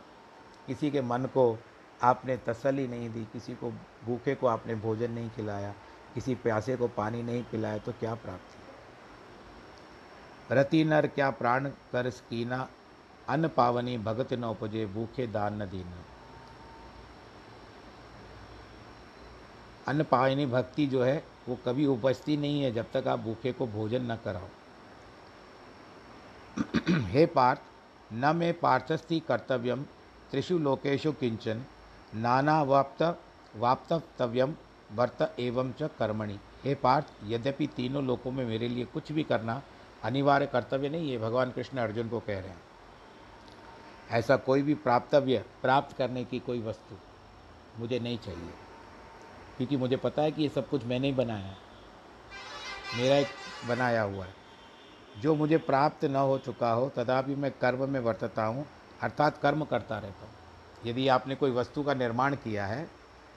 किसी के मन को आपने तसली नहीं दी, किसी को भूखे को आपने भोजन नहीं खिलाया, किसी प्यासे को पानी नहीं पिलाया तो क्या प्राप्ति? रति नर क्या प्राण कर स्कीना अन्न पावनी भगत न उपजे, भूखे दान न दीन। अन्न पावनी भक्ति जो है, वो कभी उपजती नहीं है जब तक आप भूखे को भोजन न कराओ। हे पार्थ, न मे पार्थस्थि कर्तव्यम, त्रिषु लोकेशु किंचन, नाना वाप्त, वाप्तव्यम, वर्त एवं च कर्मणि। हे पार्थ, यद्यपि तीनों लोकों में मेरे लिए कुछ भी करना अनिवार्य कर्तव्य नहीं है, भगवान कृष्ण अर्जुन को कह रहे हैं। ऐसा कोई भी प्राप्तव्य, प्राप्त करने की कोई वस्तु मुझे नहीं चाहिए। क्योंकि मुझे पता है कि ये सब कुछ मैंने ही बनाया है। मेरा एक बनाया हुआ है। जो मुझे प्राप्त न हो चुका हो, तथापि मैं कर्म में वर्तता हूँ, अर्थात कर्म करता रहता हूँ। यदि आपने कोई वस्तु का निर्माण किया है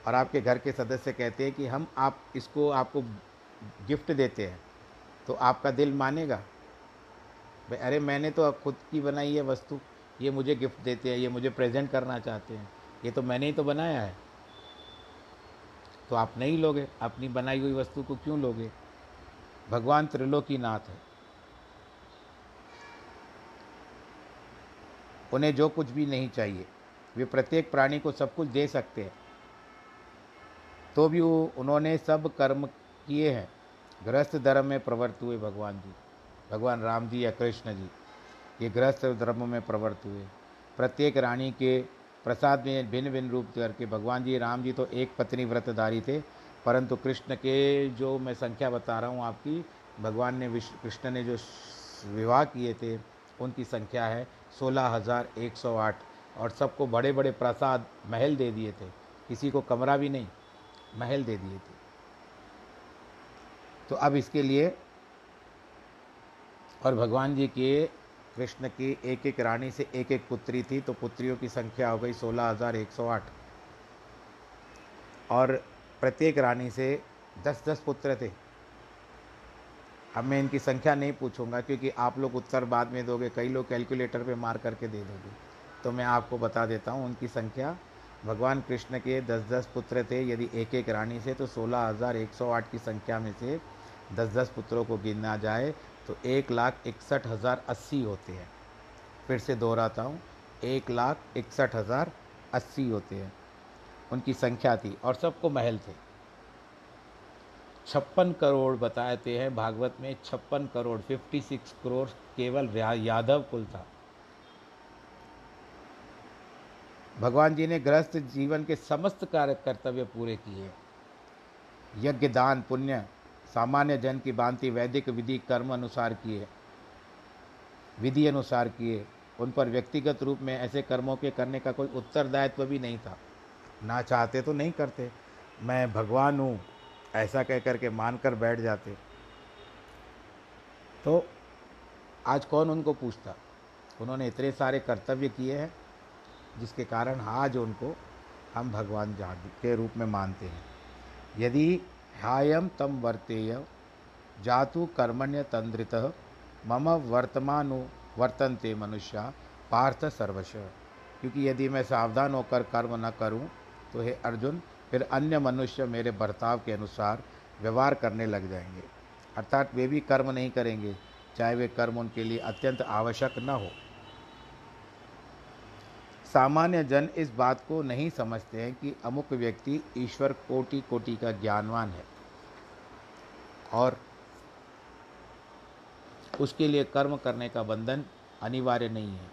और आपके घर के सदस्य कहते हैं कि हम आप इसको, आपको गिफ्ट देते हैं तो आपका दिल मानेगा अरे, मैंने तो खुद की बनाई है वस्तु ये मुझे गिफ्ट देते हैं, ये मुझे प्रेजेंट करना चाहते हैं। ये तो मैंने ही तो बनाया है। तो आप नहीं लोगे, अपनी बनाई हुई वस्तु को क्यों लोगे? भगवान त्रिलोकी नाथ है। उन्हें जो कुछ भी नहीं चाहिए, वे प्रत्येक प्राणी को सब कुछ दे सकते हैं। तो भी वो, उन्होंने सब कर्म किए हैं। गृहस्थ धर्म में प्रवृत्त हुए भगवान जी, भगवान राम जी या कृष्ण जी। ये गृहस्थ धर्म में प्रवृत्त हुए। प्रत्येक रानी के प्रसाद में भिन्न भिन्न रूप करके भगवान जी, राम जी तो एक पत्नी व्रतधारी थे, परंतु कृष्ण के जो मैं संख्या बता रहा हूँ आपकी, भगवान ने विश्व कृष्ण ने जो विवाह किए थे, उनकी संख्या है सोलह हज़ार एक सौ आठ और सबको बड़े बड़े प्रसाद महल दे दिए थे। किसी को कमरा भी नहीं, महल दे दिए थे। तो अब इसके लिए और भगवान जी के कृष्ण की एक एक रानी से एक एक पुत्री थी तो पुत्रियों की संख्या हो गई सोलह हज़ार एक सौ आठ। और प्रत्येक रानी से दस दस पुत्र थे। अब मैं इनकी संख्या नहीं पूछूँगा, क्योंकि आप लोग उत्तर बाद में दोगे, कई लोग कैलकुलेटर पे मार करके दे दोगे। तो मैं आपको बता देता हूँ, उनकी संख्या, भगवान कृष्ण के दस दस पुत्र थे, यदि एक एक रानी से तो सोलह हज़ार एक सौ आठ की संख्या में से दस दस पुत्रों को गिनना जाए तो एक लाख इकसठ हज़ार अस्सी होते हैं। फिर से दोहराता हूँ, एक लाख इकसठ हज़ार अस्सी होते हैं। उनकी संख्या थी और सबको महल थे। छप्पन करोड़ बताते हैं, भागवत में छप्पन करोड़ फिफ्टी सिक्स करोड़ केवल यादव कुल था। भगवान जी ने गृहस्थ जीवन के समस्त कार्य कर्तव्य पूरे किए। यज्ञ, दान, पुण्य सामान्य जन की भांति वैदिक विधि कर्म अनुसार किए, विधि अनुसार किए, उन पर व्यक्तिगत रूप में ऐसे कर्मों के करने का कोई उत्तरदायित्व भी नहीं था। ना चाहते तो नहीं करते। मैं भगवान हूँ, ऐसा कह कर के मान कर बैठ जाते। तो आज कौन उनको पूछता? उन्होंने इतने सारे कर्तव्य किए हैं, जिसके कारण आज उनको हम भगवान के रूप में मानते हैं। यदि ह्यायम तम वर्तेय। जातु कर्मण्य तंद्रित मम वर्तमानु वर्तनते मनुष्य, पार्थ सर्वश। क्योंकि यदि मैं सावधान होकर कर्म न करूँ तो हे अर्जुन, फिर अन्य मनुष्य मेरे बर्ताव के अनुसार व्यवहार करने लग जाएँगे। अर्थात वे भी कर्म नहीं करेंगे, चाहे वे कर्म उनके लिए अत्यंत आवश्यक न हो। सामान्य जन इस बात को नहीं समझते हैं कि अमुक व्यक्ति ईश्वर कोटि कोटि का ज्ञानवान है और उसके लिए कर्म करने का बंधन अनिवार्य नहीं है।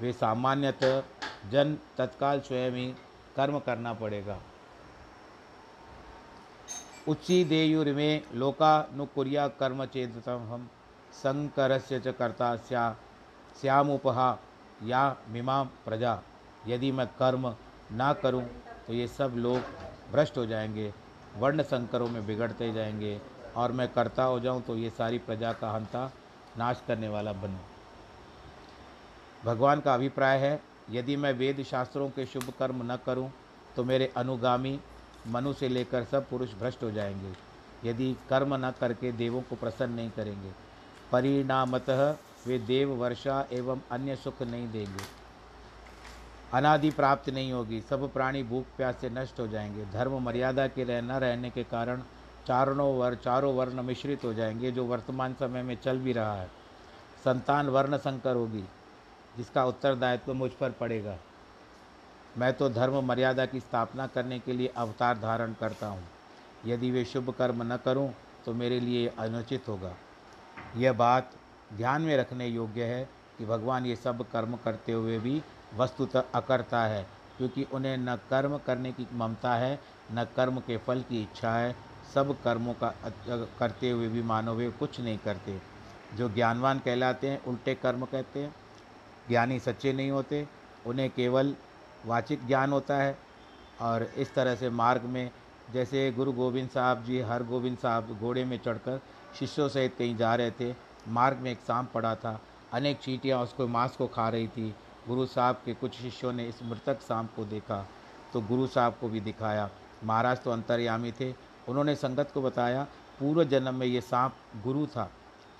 वे सामान्यतः जन तत्काल स्वयं ही कर्म करना पड़ेगा। उच्ची देयुर देयुर्मे लोकानुकुर्या कर्म चेतम हम संकरस्य च कर्ता स्या श्यामुपहा या मीमा प्रजा, यदि मैं कर्म ना करूँ तो ये सब लोग भ्रष्ट हो जाएँगे, वर्ण संकरों में बिगड़ते जाएँगे, और मैं करता हो जाऊँ तो ये सारी प्रजा का हंता नाश करने वाला बनूं। भगवान का अभिप्राय है, यदि मैं वेद शास्त्रों के शुभ कर्म न करूँ तो मेरे अनुगामी मनु से लेकर सब पुरुष भ्रष्ट हो जाएँगे। यदि कर्म न करके देवों को प्रसन्न नहीं करेंगे, परिणामतः वे देव वर्षा एवं अन्य सुख नहीं देंगे। अनादि प्राप्त नहीं होगी। सब प्राणी भूख प्यास से नष्ट हो जाएँगे। धर्म मर्यादा के रह न रहने के कारण चारणों वर्ण चारों वर्ण मिश्रित हो जाएँगे, जो वर्तमान समय में चल भी रहा है। संतान वर्ण संकर होगी, जिसका उत्तरदायित्व तो मुझ पर पड़ेगा। मैं तो धर्म मर्यादा की स्थापना करने के लिए अवतार धारण करता हूँ। यदि वे शुभ कर्म न करूँ तो मेरे लिए अनुचित होगा। यह बात ध्यान में रखने योग्य है कि भगवान ये सब कर्म करते हुए भी वस्तुतः अकर्ता है, क्योंकि उन्हें न कर्म करने की ममता है, न कर्म के फल की इच्छा है। सब कर्मों का करते हुए भी मानव वे कुछ नहीं करते। जो ज्ञानवान कहलाते हैं, उल्टे कर्म कहते हैं। ज्ञानी सच्चे नहीं होते, उन्हें केवल वाचिक ज्ञान होता है। और इस तरह से मार्ग में, जैसे गुरु गोविंद साहब जी, हर गोविंद साहब घोड़े में चढ़कर शिष्यों सहित कहीं जा रहे थे मार्ग में एक सांप पड़ा था। अनेक चीटियाँ उसको मांस को खा रही थी। गुरु साहब के कुछ शिष्यों ने इस मृतक सांप को देखा तो गुरु साहब को भी दिखाया। महाराज तो अंतर्यामी थे। उन्होंने संगत को बताया, पूर्व जन्म में ये सांप गुरु था।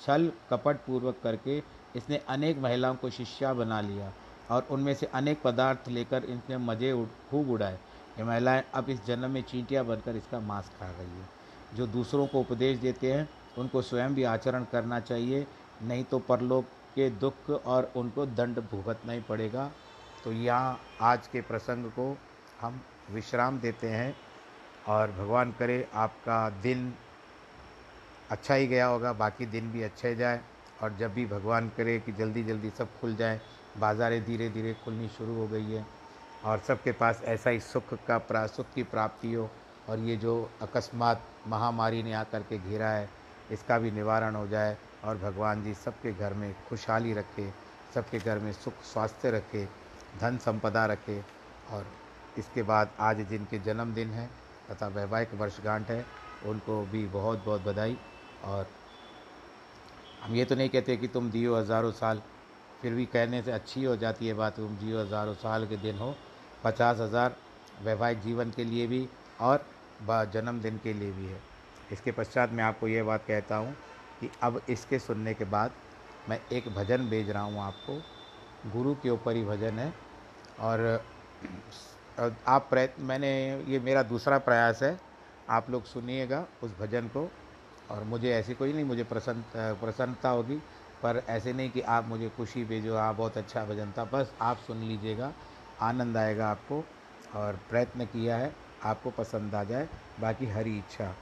छल कपट पूर्वक करके इसने अनेक महिलाओं को शिष्या बना लिया और उनमें से अनेक पदार्थ लेकर इसने मज़े खूब उड़ाए। ये महिलाएँ अब इस जन्म में चींटियाँ बनकर इसका मांस खा रही है, जो दूसरों को उपदेश देते हैं। उनको स्वयं भी आचरण करना चाहिए, नहीं तो परलोक के दुख और उनको दंड भुगतना ही पड़ेगा। तो यहाँ आज के प्रसंग को हम विश्राम देते हैं और भगवान करे आपका दिन अच्छा ही गया होगा, बाकी दिन भी अच्छे जाए और जब भी भगवान करे कि जल्दी जल्दी सब खुल जाए, बाज़ारें धीरे धीरे खुलनी शुरू हो गई है और सबके पास ऐसा ही सुख का प्रा, सुख की प्राप्ति हो और ये जो अकस्मात महामारी ने आकर के घेरा है इसका भी निवारण हो जाए और भगवान जी सबके घर में खुशहाली रखे, सबके घर में सुख स्वास्थ्य रखे, धन संपदा रखे और इसके बाद आज जिनके जन्मदिन है तथा वैवाहिक वर्षगांठ है, उनको भी बहुत बहुत बधाई और हम ये तो नहीं कहते कि तुम दियो हज़ारों साल, फिर भी कहने से अच्छी हो जाती है बात, तुम जियो हज़ारों साल के दिन हो, पचास हज़ार वैवाहिक जीवन के लिए भी और जन्मदिन के लिए भी है। इसके पश्चात मैं आपको ये बात कहता हूँ कि अब इसके सुनने के बाद मैं एक भजन भेज रहा हूँ आपको। गुरु के ऊपर ही भजन है और आप प्रयत्न मैंने ये मेरा दूसरा प्रयास है। आप लोग सुनिएगा उस भजन को और मुझे ऐसी कोई नहीं, मुझे प्रसन्न प्रसन्नता होगी, पर ऐसे नहीं कि आप मुझे खुशी भेजो हाँ बहुत अच्छा भजन था। बस आप सुन लीजिएगा, आनंद आएगा आपको और प्रयत्न किया है, आपको पसंद आ जाए, बाकी हरी इच्छा।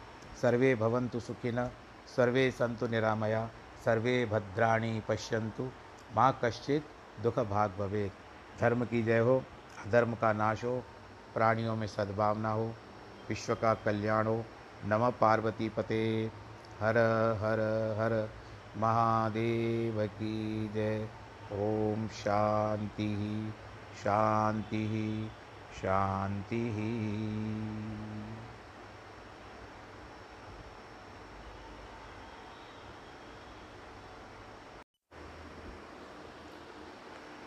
सर्वे भवन्तु सुखिन, सर्वे संतु निरामया, सर्वे भद्राणी पश्यंतु माँ कश्चित दुख भाग भवे धर्म की जय हो, अधर्म का नाश हो, प्राणियों में सद्भावना हो, विश्व का कल्याण हो। नम पार्वती पते। हर हर हर, महादेव की जय। ओम शांति शांति शांति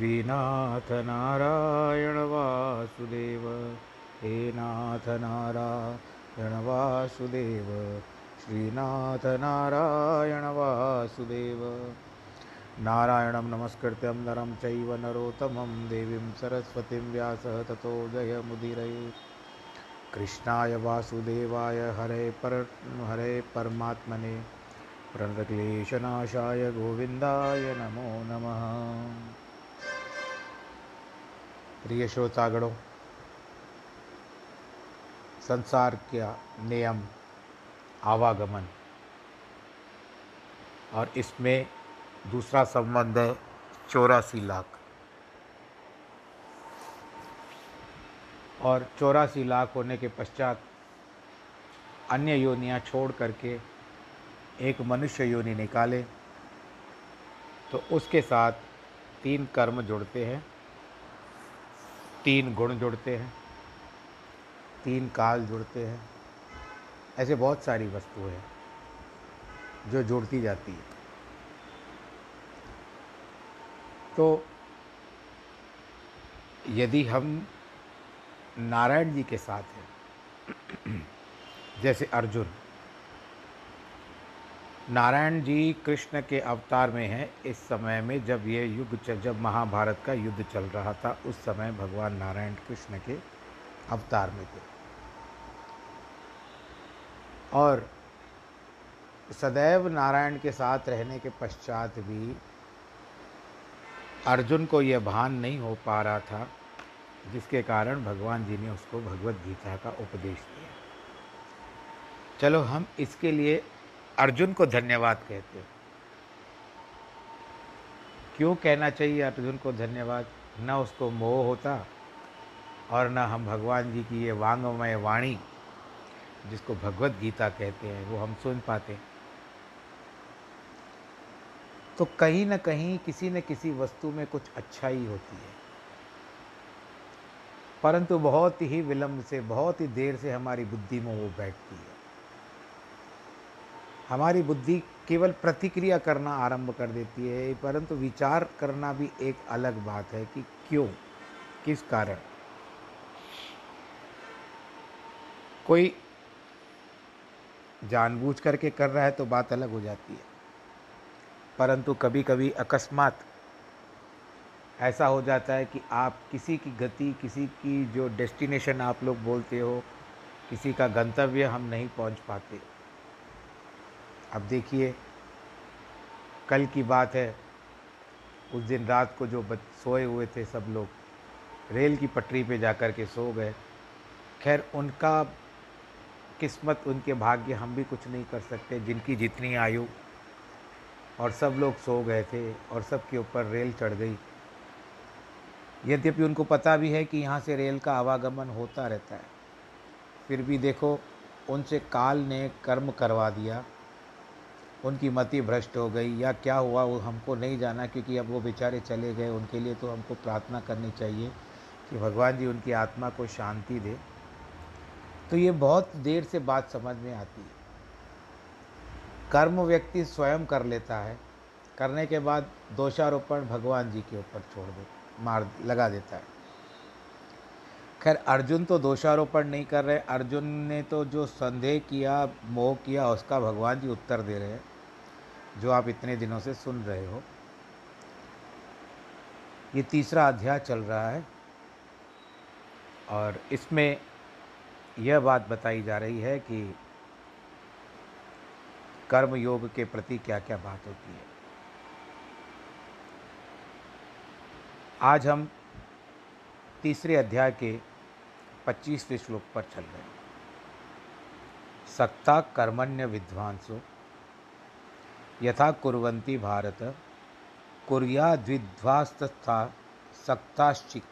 श्रीनाथ नारायण वासुदेव हे नाथ नारायण वासुदेव श्रीनाथ नारायण वासुदेव नारायणं नमस्कृत्यं नरं चैव नरोत्तमं देवीं सरस्वतीं व्यासः ततो जयमुदीरये कृष्णाय वासुदेवाय हरे पर, हरे परमात्मने। प्रणतक्लेशनाशाय गोविंदाय नमो नमः। प्रिय श्रोतागणों, संसार का नियम, आवागमन और इसमें दूसरा संबंध है चौरासी लाख। और चौरासी लाख होने के पश्चात अन्य योनियाँ छोड़ करके एक मनुष्य योनि निकाले तो उसके साथ तीन कर्म जुड़ते हैं। तीन गुण जुड़ते हैं, तीन काल जुड़ते हैं, ऐसे बहुत सारी वस्तुएँ हैं जो जुड़ती जाती है। तो यदि हम नारायण जी के साथ हैं, जैसे अर्जुन नारायण जी कृष्ण के अवतार में हैं। इस समय में जब ये युग जब महाभारत का युद्ध चल रहा था, उस समय भगवान नारायण कृष्ण के अवतार में थे। और सदैव नारायण के साथ रहने के पश्चात भी अर्जुन को यह भान नहीं हो पा रहा था, जिसके कारण भगवान जी ने उसको भगवत गीता का उपदेश दिया। चलो हम इसके लिए अर्जुन को धन्यवाद कहते हैं। क्यों कहना चाहिए अर्जुन को धन्यवाद? न उसको मोह होता और न हम भगवान जी की ये वांगमय वाणी, जिसको भगवत गीता कहते हैं, वो हम सुन पाते हैं। तो कहीं ना कहीं किसी न किसी वस्तु में कुछ अच्छाई होती है। परंतु बहुत ही विलंब से, बहुत ही देर से हमारी बुद्धि में वो बैठती है। हमारी बुद्धि केवल प्रतिक्रिया करना आरंभ कर देती है, परंतु विचार करना भी एक अलग बात है कि क्यों, किस कारण। कोई जानबूझ करके कर रहा है तो बात अलग हो जाती है, परंतु कभी कभी अकस्मात ऐसा हो जाता है कि आप किसी की गति, किसी की जो डेस्टिनेशन आप लोग बोलते हो, किसी का गंतव्य हम नहीं पहुँच पाते। अब देखिए, कल की बात है, उस दिन रात को जो सोए हुए थे सब लोग, रेल की पटरी पे जाकर के सो गए। खैर, उनका किस्मत, उनके भाग्य हम भी कुछ नहीं कर सकते, जिनकी जितनी आयु। और सब लोग सो गए थे और सब के ऊपर रेल चढ़ गई। यद्यपि उनको पता भी है कि यहाँ से रेल का आवागमन होता रहता है, फिर भी देखो, उनसे काल ने कर्म करवा दिया। उनकी मति भ्रष्ट हो गई या क्या हुआ, वो हमको नहीं जाना क्योंकि अब वो बेचारे चले गए, उनके लिए तो हमको प्रार्थना करनी चाहिए कि भगवान जी उनकी आत्मा को शांति दे। तो ये बहुत देर से बात समझ में आती है। कर्म व्यक्ति स्वयं कर लेता है, करने के बाद दोषारोपण भगवान जी के ऊपर छोड़ दे, मार, लगा देता है। खैर, अर्जुन तो दोषारोपण नहीं कर रहे, अर्जुन ने तो जो संदेह किया, मोह किया, उसका भगवान जी उत्तर दे रहे हैं। जो आप इतने दिनों से सुन रहे हो। ये तीसरा अध्याय चल रहा है और इसमें यह बात बताई जा रही है कि कर्म योग के प्रति क्या क्या बात होती है। आज हम तीसरे अध्याय के पच्चीसवें श्लोक पर चल रहे हैं। सक्ता कर्मण्य विद्वांसो। यथा कुर्वन्ति भारत। कुरिया द्विध्वास्तथा सक्ताश्चिक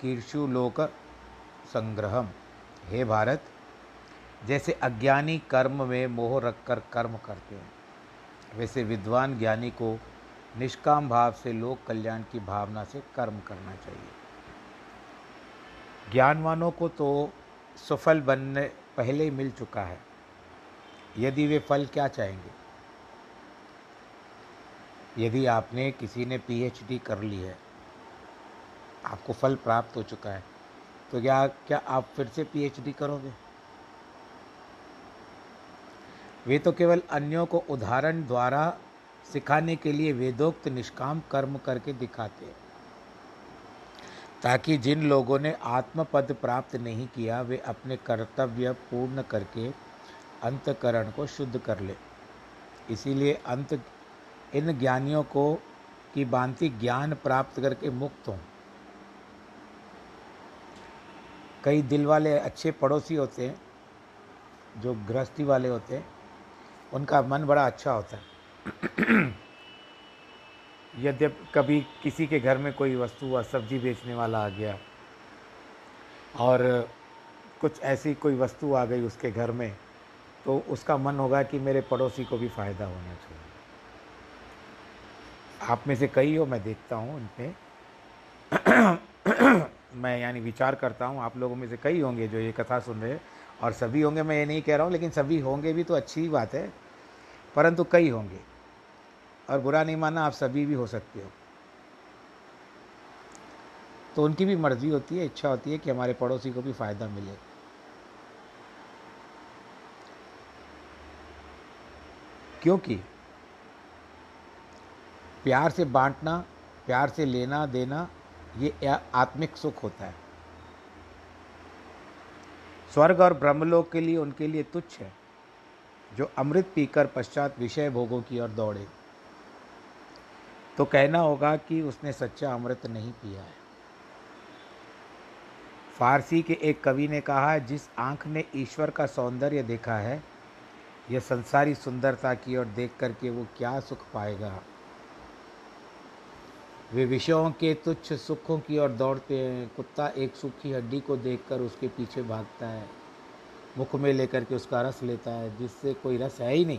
कीर्षु लोक संग्रहम हे भारत, जैसे अज्ञानी कर्म में मोह रखकर कर्म करते हैं, वैसे विद्वान ज्ञानी को निष्काम भाव से लोक कल्याण की भावना से कर्म करना चाहिए। ज्ञानवानों को तो सफल बनने पहले मिल चुका है। यदि वे फल क्या चाहेंगे? यदि आपने किसी ने पीएचडी कर ली है, आपको फल प्राप्त हो चुका है तो क्या क्या आप फिर से पीएचडी करोगे? वे तो केवल अन्यों को उदाहरण द्वारा सिखाने के लिए वेदोक्त निष्काम कर्म करके दिखाते हैं। ताकि जिन लोगों ने आत्मपद प्राप्त नहीं किया, वे अपने कर्तव्य पूर्ण करके अंतकरण को शुद्ध कर ले। इसीलिए अंत इन ज्ञानियों को की भांति ज्ञान प्राप्त करके मुक्त हों। कई दिल वाले अच्छे पड़ोसी होते हैं, जो गृहस्थी वाले होते हैं, उनका मन बड़ा अच्छा होता है। यद्यप कभी किसी के घर में कोई वस्तु व सब्ज़ी बेचने वाला आ गया, और कुछ ऐसी कोई वस्तु आ गई उसके घर में तो उसका मन होगा कि मेरे पड़ोसी को भी फ़ायदा होना चाहिए। आप में से कई हो, मैं देखता हूँ उन पर मैं यानी विचार करता हूँ, आप लोगों में से कई होंगे जो ये कथा सुन रहे हैं। और सभी होंगे, मैं ये नहीं कह रहा हूँ, लेकिन सभी होंगे भी तो अच्छी बात है, परंतु कई होंगे। और बुरा नहीं माना आप सभी भी हो सकते हो। तो उनकी भी मर्ज़ी होती है, इच्छा होती है कि हमारे पड़ोसी को भी फ़ायदा मिले। क्योंकि प्यार से बांटना, प्यार से लेना, देना, ये आत्मिक सुख होता है। स्वर्ग और ब्रह्मलोक के लिए, उनके लिए तुच्छ है, जो अमृत पीकर पश्चात विषय भोगों की ओर दौड़े। तो कहना होगा कि उसने सच्चा अमृत नहीं पिया है। फारसी के एक कवि ने कहा, जिस आँख ने ईश्वर का सौंदर्य देखा है, यह संसारी सुंदरता की ओर देख करके वो क्या सुख पाएगा? वे विषयों के तुच्छ सुखों की ओर दौड़ते हैं। कुत्ता एक सूखी हड्डी को देखकर उसके पीछे भागता है। मुख में लेकर के उसका रस लेता है, जिससे कोई रस है ही नहीं।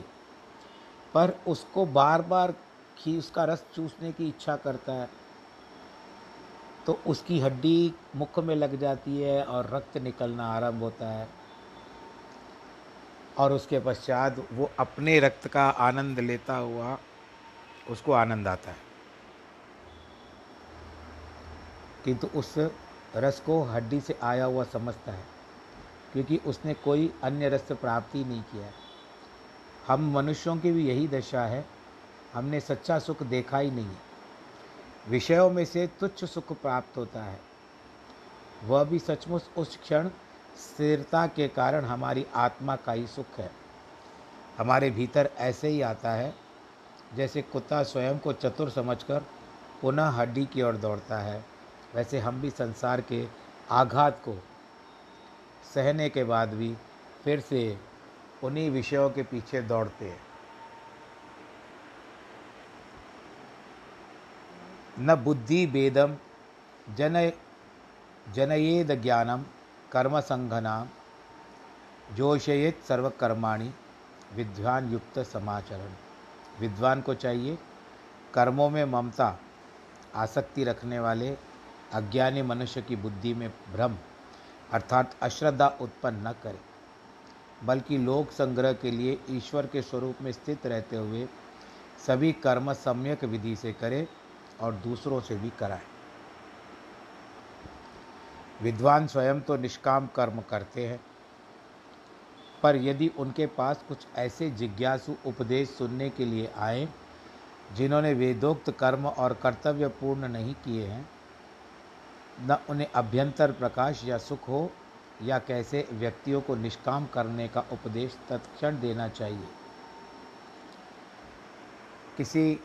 पर उसको बार बार ही उसका रस चूसने की इच्छा करता है। तो उसकी हड्डी मुख में लग जाती है और रक्त निकलना आरंभ होता है। और उसके पश्चात वो अपने रक्त का आनंद लेता हुआ उसको आनंद आता है। किंतु उस रस को हड्डी से आया हुआ समझता है, क्योंकि उसने कोई अन्य रस प्राप्ति नहीं किया हम मनुष्यों की भी यही दशा है, हमने सच्चा सुख देखा ही नहीं। विषयों में से तुच्छ सुख प्राप्त होता है। वह भी सचमुच उस क्षण स्थिरता के कारण हमारी आत्मा का ही सुख है। हमारे भीतर ऐसे ही आता है, जैसे कुत्ता स्वयं को चतुर समझकर पुनः हड्डी की ओर दौड़ता है। वैसे हम भी संसार के आघात को सहने के बाद भी फिर से उन्हीं विषयों के पीछे दौड़ते हैं। न बुद्धि भेदम, जन, जनयेद ज्ञानम, कर्म संघना जोशयेत सर्वकर्माणी, विद्वान युक्त समाचरण। विद्वान को चाहिए कर्मों में ममता, आसक्ति रखने वाले अज्ञानी मनुष्य की बुद्धि में भ्रम, अर्थात अश्रद्धा उत्पन्न न करे, बल्कि लोक संग्रह के लिए ईश्वर के स्वरूप में स्थित रहते हुए सभी कर्म सम्यक विधि से करे और दूसरों से भी कराए। विद्वान स्वयं तो निष्काम कर्म करते हैं, पर यदि उनके पास कुछ ऐसे जिज्ञासु उपदेश सुनने के लिए आए, जिन्होंने वेदोक्त कर्म और कर्तव्य पूर्ण नहीं किए हैं न उन्हें अभ्यंतर प्रकाश या सुख हो, या कैसे व्यक्तियों को निष्काम करने का उपदेश तत्क्षण देना चाहिए। किसी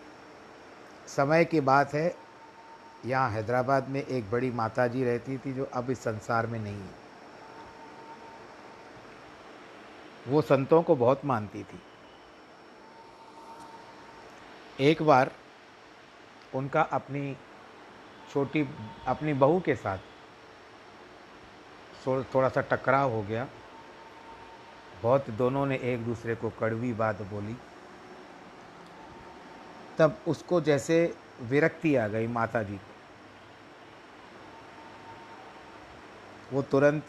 समय की बात है, यहाँ हैदराबाद में एक बड़ी माता जी रहती थी जो अब इस संसार में नहीं है। वो संतों को बहुत मानती थी। एक बार उनका अपनी छोटी अपनी बहू के साथ थोड़ा सा टकराव हो गया। बहुत दोनों ने एक दूसरे को कड़वी बात बोली। तब उसको जैसे विरक्ति आ गई माता जी को। वो तुरंत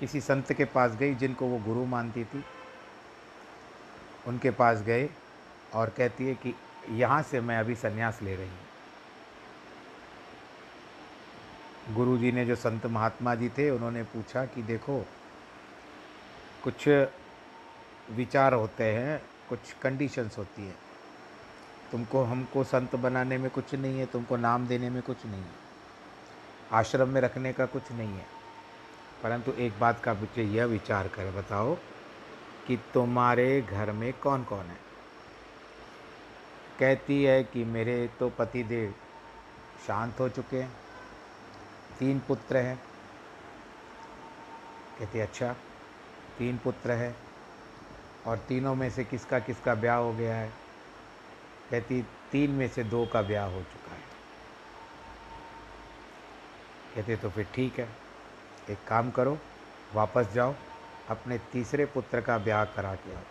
किसी संत के पास गई जिनको वो गुरु मानती थी। उनके पास गए और कहती है कि यहाँ से मैं अभी संन्यास ले रही हूँ। गुरु जी ने जो संत महात्मा जी थे, उन्होंने पूछा कि देखो, कुछ विचार होते हैं, कुछ कंडीशंस होती है। तुमको, हमको संत बनाने में कुछ नहीं है, तुमको नाम देने में कुछ नहीं है। आश्रम में रखने का कुछ नहीं है। परंतु एक बात का बच्चे यह विचार कर बताओ कि तुम्हारे घर में कौन कौन है? कहती है कि मेरे तो पति देव शांत हो चुके हैं। तीन पुत्र हैं। कहती अच्छा तीन पुत्र है और तीनों में से किसका किसका ब्याह हो गया है? कहती, तीन में से दो का ब्याह हो चुका है। कहते तो फिर ठीक है, एक काम करो, वापस जाओ, अपने तीसरे पुत्र का ब्याह करा के आओ।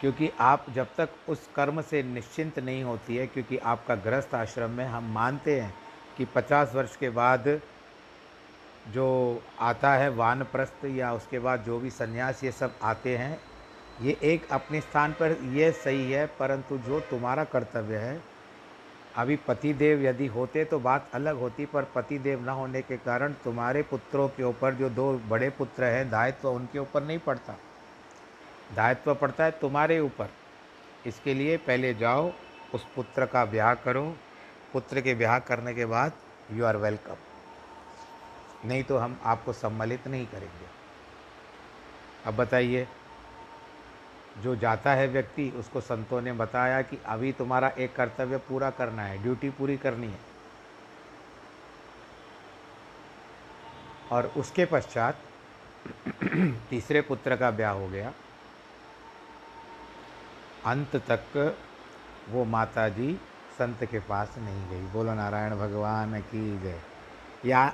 क्योंकि आप जब तक उस कर्म से निश्चिंत नहीं होती है, क्योंकि आपका गृहस्थ आश्रम में हम मानते हैं कि पचास वर्ष के बाद जो आता है वानप्रस्थ या उसके बाद जो भी संन्यास ये सब आते हैं, ये एक अपने स्थान पर ये सही है, परंतु जो तुम्हारा कर्तव्य है, अभी पतिदेव यदि होते तो बात अलग होती, पर पतिदेव न होने के कारण तुम्हारे पुत्रों के ऊपर जो दो बड़े पुत्र हैं, दायित्व उनके ऊपर नहीं पड़ता। दायित्व पड़ता है तुम्हारे ऊपर। इसके लिए पहले जाओ, उस पुत्र का ब्याह करो पुत्र के ब्याह करने के बाद यू आर वेलकम नहीं तो हम आपको सम्मिलित नहीं करेंगे। अब बताइए, जो जाता है व्यक्ति, उसको संतों ने बताया कि अभी तुम्हारा एक कर्तव्य पूरा करना है ड्यूटी पूरी करनी है। और उसके पश्चात तीसरे पुत्र का ब्याह हो गया। अंत तक वो माता जी संत के पास नहीं गई। बोलो, नारायण भगवान की जय। या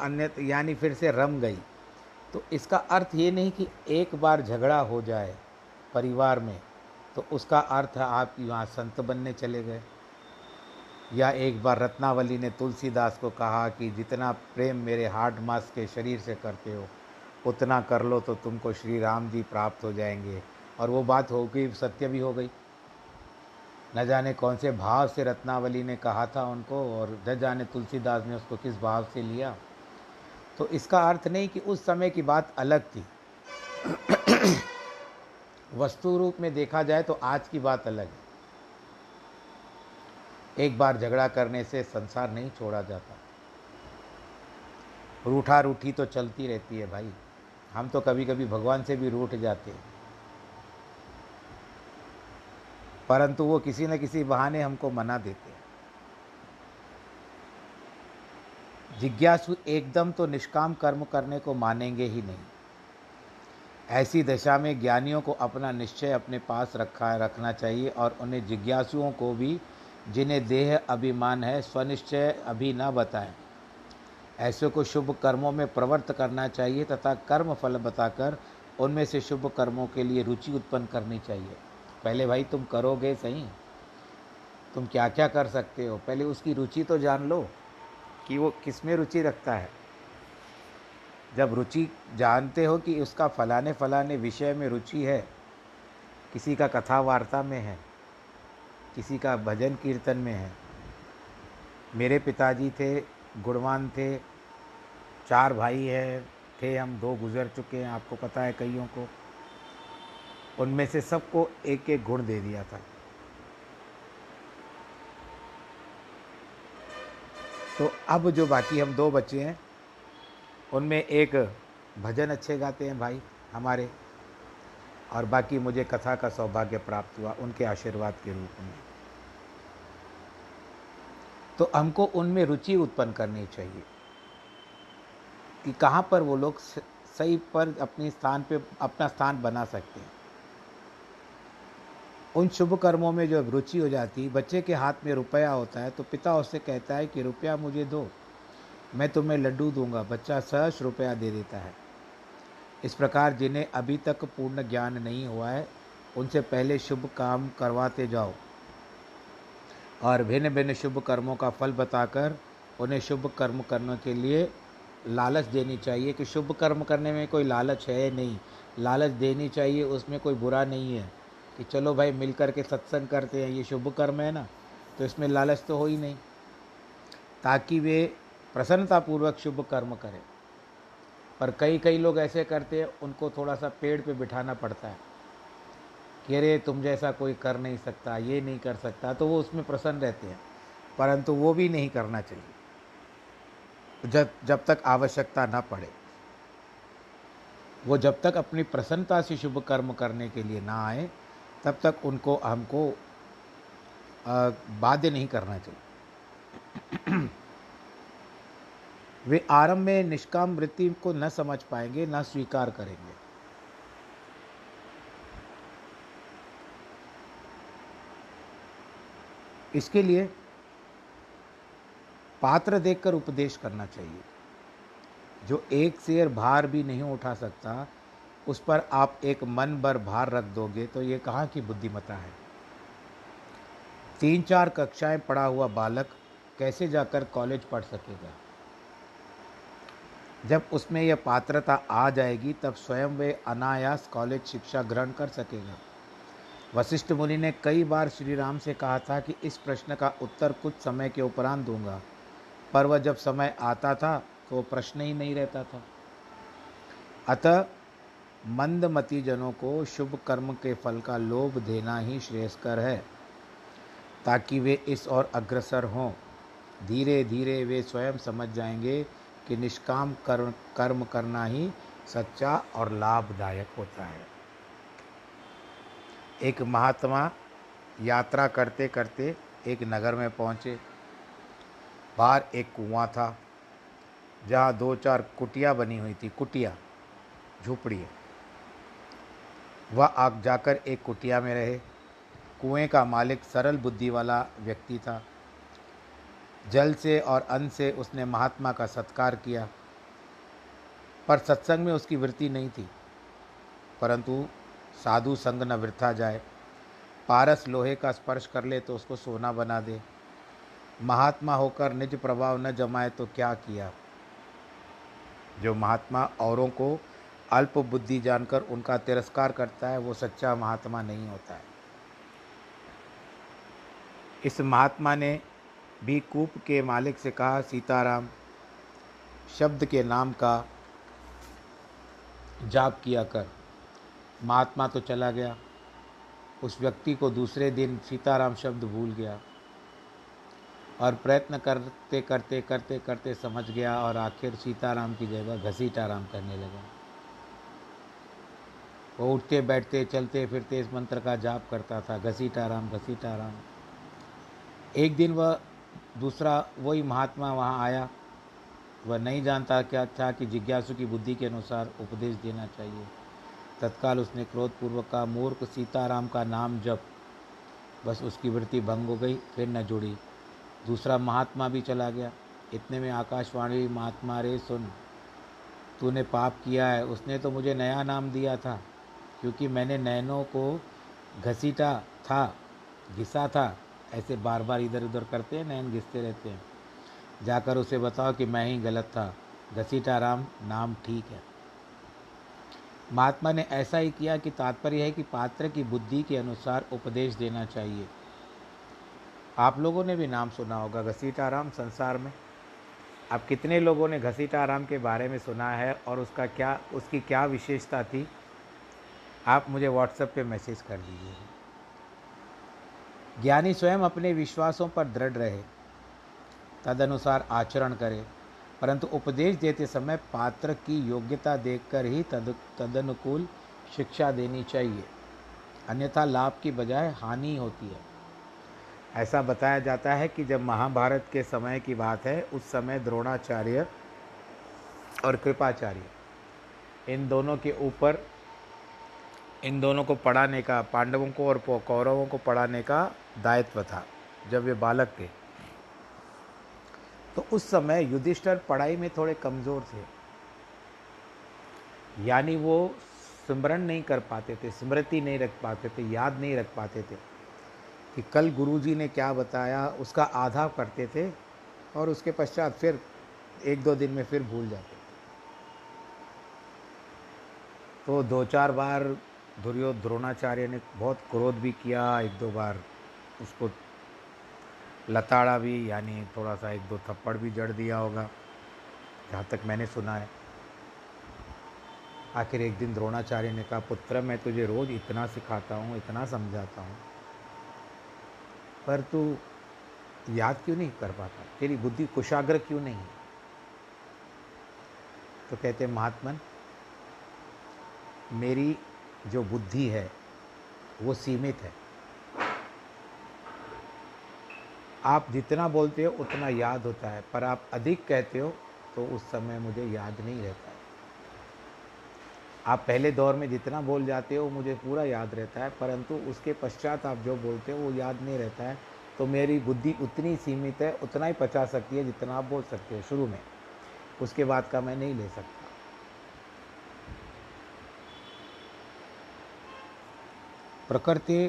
अन्य, यानी फिर से रम गई। तो इसका अर्थ ये नहीं कि एक बार झगड़ा हो जाए परिवार में तो उसका अर्थ आप यहाँ संत बनने चले गए। या एक बार रत्नावली ने तुलसीदास को कहा कि जितना प्रेम मेरे हार्ड मास के शरीर से करते हो, उतना कर लो तो तुमको श्री राम जी प्राप्त हो जाएँगे। और वो बात हो गई, सत्य भी हो गई। न जाने कौन से भाव से रत्नावली ने कहा था उनको और न जाने तुलसीदास ने उसको किस भाव से लिया। तो इसका अर्थ नहीं कि उस समय की बात अलग थी। वस्तु रूप में देखा जाए तो आज की बात अलग है। एक बार झगड़ा करने से संसार नहीं छोड़ा जाता। रूठा रूठी तो चलती रहती है भाई। हम तो कभी कभी भगवान से भी रूठ जाते हैं। परंतु वो किसी न किसी बहाने हमको मना देते जिज्ञासु एकदम तो निष्काम कर्म करने को मानेंगे ही नहीं। ऐसी दशा में ज्ञानियों को अपना निश्चय अपने पास रखा, रखना चाहिए और उन्हें जिज्ञासुओं को भी, जिन्हें देह अभिमान है, स्वनिश्चय अभी न बताएँ। ऐसे को शुभ कर्मों में प्रवृत्त करना चाहिए तथा कर्म फल बताकर उनमें से शुभ कर्मों के लिए रुचि उत्पन्न करनी चाहिए। पहले भाई तुम करोगे सही? तुम क्या क्या कर सकते हो? पहले उसकी रुचि तो जान लो कि वो किसमें रुचि रखता है। जब रुचि जानते हो कि उसका फलाने फलाने विषय में रुचि है, किसी का कथा वार्ता में है, किसी का भजन कीर्तन में है, मेरे पिताजी थे, गुणवान थे, चार भाई हैं, थे हम, दो गुजर चुके हैं, आपको पता है कईयों को। उनमें से सबको एक एक गुण दे दिया था। तो अब जो बाकी हम दो बच्चे हैं, उनमें एक भजन अच्छे गाते हैं भाई हमारे, और बाकी मुझे कथा का सौभाग्य प्राप्त हुआ उनके आशीर्वाद के रूप में। तो हमको उनमें रुचि उत्पन्न करनी चाहिए कि कहाँ पर वो लोग सही पर अपने स्थान पे, अपना स्थान बना सकते हैं। उन शुभ कर्मों में जब रुचि हो जाती, बच्चे के हाथ में रुपया होता है तो पिता उससे कहता है कि, रुपया मुझे दो, मैं तुम्हें लड्डू दूँगा। बच्चा सहज रुपया दे देता है। इस प्रकार जिन्हें अभी तक पूर्ण ज्ञान नहीं हुआ है, उनसे पहले शुभ काम करवाते जाओ। और भिन्न भिन्न शुभ कर्मों का फल बताकर, उन्हें शुभ कर्म करने के लिए लालच देनी चाहिए, कि शुभ कर्म करने में कोई लालच है नहीं। लालच देनी चाहिए, उसमें कोई बुरा नहीं है। कि चलो भाई मिल कर के सत्संग करते हैं, ये शुभ कर्म है ना तो इसमें लालच तो हो ही नहीं। ताकि वे प्रसन्नतापूर्वक शुभ कर्म करें। पर कई कई लोग ऐसे करते हैं, उनको थोड़ा सा पेड़ पे बिठाना पड़ता है। कि अरे, तुम जैसा कोई कर नहीं सकता, ये नहीं कर सकता तो वो उसमें प्रसन्न रहते हैं। परंतु वो भी नहीं करना चाहिए। जब जब तक आवश्यकता ना पड़े। वो जब तक अपनी प्रसन्नता से शुभ कर्म करने के लिए ना आए तब तक उनको, हमको बाध्य नहीं करना चाहिए। वे आरंभ में निष्काम वृत्ति को न समझ पाएँगे, न स्वीकार करेंगे। इसके लिए पात्र देखकर उपदेश करना चाहिए। जो एक शेर भार भी नहीं उठा सकता उस पर आप एक मन भर भार रख दोगे तो ये कहाँ की बुद्धिमता है? तीन चार कक्षाएँ पढ़ा हुआ बालक कैसे जाकर कॉलेज पढ़ सकेगा? जब उसमें यह पात्रता आ जाएगी, तब स्वयं वे अनायास कॉलेज शिक्षा ग्रहण कर सकेगा। वशिष्ठ मुनि ने कई बार श्री राम से कहा था कि इस प्रश्न का उत्तर कुछ समय के उपरांत दूँगा, पर वह जब समय आता था तो प्रश्न ही नहीं रहता था। अतः मंदमती जनों को शुभ कर्म के फल का लोभ देना ही श्रेयस्कर है, ताकि वे इस और अग्रसर हों। धीरे धीरे वे स्वयं समझ जाएँगे कि निष्काम कर्म कर्म करना ही सच्चा और लाभदायक होता है। एक महात्मा यात्रा करते करते एक नगर में पहुँचे। बाहर एक कुआँ था, जहाँ दो चार कुटिया बनी हुई थी, कुटिया, झोपड़ी वह आग जाकर एक कुटिया में रहे। कुएँ का मालिक सरल बुद्धि वाला व्यक्ति था। जल से और अन्न से उसने महात्मा का सत्कार किया, पर सत्संग में उसकी वृत्ति नहीं थी। परंतु साधु संग न वृथा जाए, पारस लोहे का स्पर्श कर ले तो उसको सोना बना दे। महात्मा होकर निज प्रभाव न जमाए तो क्या किया? जो महात्मा औरों को अल्प बुद्धि जानकर उनका तिरस्कार करता है, वो सच्चा महात्मा नहीं होता है। इस महात्मा ने भी कूप के मालिक से कहा, सीताराम, शब्द के नाम का जाप किया कर। महात्मा तो चला गया। उस व्यक्ति को दूसरे दिन सीताराम शब्द भूल गया और प्रयत्न करते करते करते करते समझ गया और आखिर सीताराम की जगह घसीटाराम करने लगा। वो उठते, बैठते, चलते, फिरते, इस मंत्र का जाप करता था, घसीटा राम घसीटा राम। एक दिन वह दूसरा वही महात्मा वहाँ आया। वह नहीं जानता क्या था कि जिज्ञासु की बुद्धि के अनुसार उपदेश देना चाहिए। तत्काल उसने क्रोधपूर्वक का मूर्ख सीताराम का नाम जप। बस उसकी वृत्ति भंग हो गई, फिर न जुड़ी। दूसरा महात्मा भी चला गया। इतने में आकाशवाणी, महात्मा रे, सुन। तूने पाप किया है। उसने तो मुझे नया नाम दिया था। क्योंकि मैंने नैनों को घसीटा था, घिसा था। ऐसे बार बार इधर उधर करते हैं, नैन घिसते रहते हैं। जाकर उसे बताओ कि मैं ही गलत था। घसीटा राम, नाम ठीक है। महात्मा ने ऐसा ही किया कि तात्पर्य है कि पात्र की बुद्धि के अनुसार उपदेश देना चाहिए। आप लोगों ने भी नाम सुना होगा, घसीटा राम, संसार में। अब कितने लोगों ने घसीटा राम के बारे में सुना है और उसका क्या, उसकी क्या विशेषता थी? आप मुझे व्हाट्सएप पे मैसेज कर दीजिए। ज्ञानी स्वयं अपने विश्वासों पर दृढ़ रहे, तदनुसार आचरण करे, परंतु उपदेश देते समय पात्र की योग्यता देखकर ही तद, तदनुकूल शिक्षा देनी चाहिए। अन्यथा लाभ की बजाय हानि होती है। ऐसा बताया जाता है कि जब महाभारत के समय की बात है, उस समय द्रोणाचार्य और कृपाचार्य, इन दोनों के ऊपर इन दोनों को पढ़ाने का, पांडवों को और कौरवों को पढ़ाने का दायित्व था, जब वे बालक थे। तो उस समय युधिष्ठर पढ़ाई में थोड़े कमज़ोर थे। यानी वो स्मरण नहीं कर पाते थे, स्मृति नहीं रख पाते थे, याद नहीं रख पाते थे कि कल गुरुजी ने क्या बताया, उसका आधा करते थे और उसके पश्चात फिर एक दो दिन में फिर भूल जाते थे। तो दो चार बार दुर्योध द्रोणाचार्य ने बहुत क्रोध भी किया, एक दो बार उसको लताड़ा भी, यानी थोड़ा सा एक दो थप्पड़ भी जड़ दिया होगा, जहाँ तक मैंने सुना है। आखिर एक दिन द्रोणाचार्य ने कहा, पुत्र, मैं तुझे रोज़ इतना सिखाता हूँ, इतना समझाता हूँ, पर तू याद क्यों नहीं कर पाता? तेरी बुद्धि कुशाग्र क्यों नहीं तो कहते महात्मन, मेरी जो बुद्धि है, वो सीमित है। आप जितना बोलते हो, उतना याद होता है, पर आप अधिक कहते हो तो उस समय मुझे याद नहीं रहता है। आप पहले दौर में जितना बोल जाते हो, मुझे पूरा याद रहता है, परंतु उसके पश्चात आप जो बोलते हो, वो याद नहीं रहता है। तो मेरी बुद्धि उतनी सीमित है, उतना ही पचा सकती है जितना आप बोल सकते हो शुरू में। उसके बाद का मैं नहीं ले सकता। प्रकृति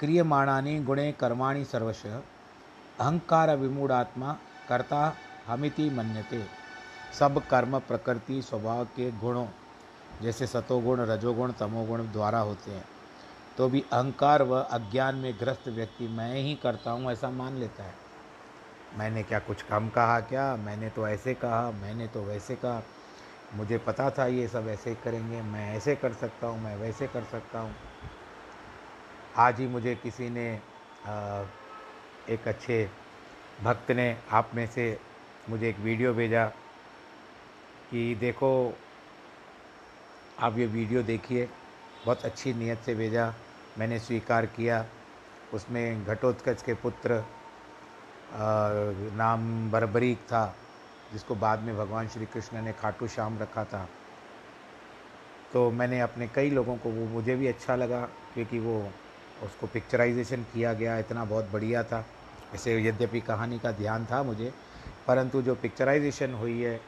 क्रियमाणानी गुणे कर्माणि सर्वश, अहंकार विमूढ़ात्मा कर्ता हमिति मन्यते। सब कर्म प्रकृति स्वभाव के गुणों, जैसे सतोगुण, रजोगुण, तमोगुण द्वारा होते हैं। तो भी अहंकार व अज्ञान में ग्रस्त व्यक्ति मैं ही करता हूँ ऐसा मान लेता है। मैंने क्या कुछ कम कहा क्या? मैंने तो ऐसे कहा, मैंने तो वैसे कहा। मुझे पता था ये सब ऐसे करेंगे, मैं ऐसे कर सकता हूँ, मैं वैसे कर सकता हूँ। आज ही मुझे किसी ने एक अच्छे भक्त ने आप में से मुझे एक वीडियो भेजा कि देखो, आप ये वीडियो देखिए। बहुत अच्छी नीयत से भेजा, मैंने स्वीकार किया। उसमें घटोत्कच के पुत्र नाम बरबरीक था, जिसको बाद में भगवान श्री कृष्ण ने खाटू श्याम रखा था। तो मैंने अपने कई लोगों को, वो मुझे भी अच्छा लगा, क्योंकि वो उसको पिक्चराइजेशन किया गया, इतना बहुत बढ़िया था। ऐसे यद्यपि कहानी का ध्यान था मुझे, परंतु जो पिक्चराइजेशन हुई है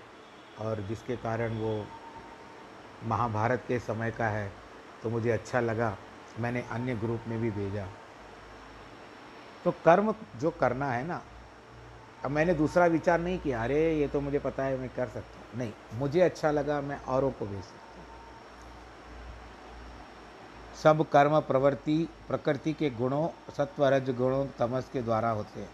और जिसके कारण वो महाभारत के समय का है तो मुझे अच्छा लगा। मैंने अन्य ग्रुप में भी भेजा। तो कर्म जो करना है ना, अब मैंने दूसरा विचार नहीं किया। अरे, ये तो मुझे पता है, मैं कर सकता हूँ। नहीं, मुझे अच्छा लगा, मैं औरों को भेज सकता सब कर्म, प्रवृत्ति, प्रकृति के गुणों सत्व रज गुणों, तमस के द्वारा होते हैं।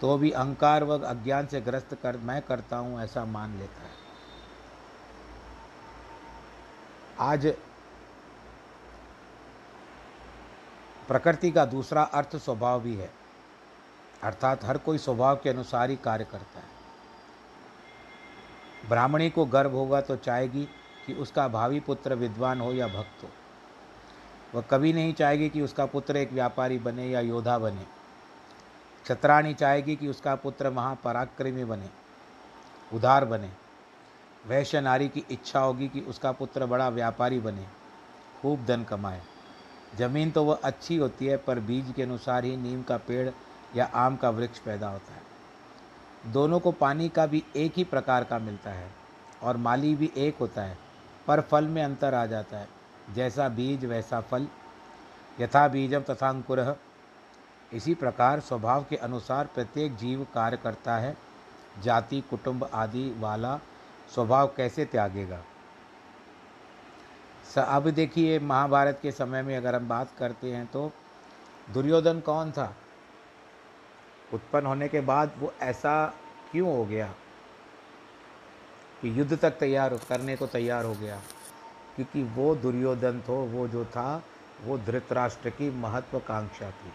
तो भी अहंकार व अज्ञान से ग्रस्त कर, मैं करता हूँ, ऐसा मान लेता है। आज प्रकृति का दूसरा अर्थ स्वभाव भी है। अर्थात हर कोई स्वभाव के अनुसार ही कार्य करता है। ब्राह्मणी को गर्भ होगा तो चाहेगी कि उसका भावी पुत्र विद्वान हो या भक्त हो। वह कभी नहीं चाहेगी कि उसका पुत्र एक व्यापारी बने या योद्धा बने। छत्राणी चाहेगी कि उसका पुत्र महापराक्रमी बने उदार बने। वैश्य नारी की इच्छा होगी कि उसका पुत्र बड़ा व्यापारी बने, खूब धन कमाए। ज़मीन तो वह अच्छी होती है, पर बीज के अनुसार ही नीम का पेड़ या आम का वृक्ष पैदा होता है। दोनों को पानी का भी एक ही प्रकार का मिलता है और माली भी एक होता है। पर फल में अंतर आ जाता है। जैसा बीज, वैसा फल। यथा बीजम तथा अंकुर। इसी प्रकार स्वभाव के अनुसार प्रत्येक जीव कार्य करता है। जाति, कुटुंब आदि वाला स्वभाव कैसे त्यागेगा? अब देखिए, महाभारत के समय में अगर हम बात करते हैं तो दुर्योधन कौन था? उत्पन्न होने के बाद वो ऐसा क्यों हो गया? कि युद्ध तक तैयार करने को तैयार हो गया। क्योंकि वो दुर्योधन तो वो जो था, वो धृतराष्ट्र की महत्वाकांक्षा थी।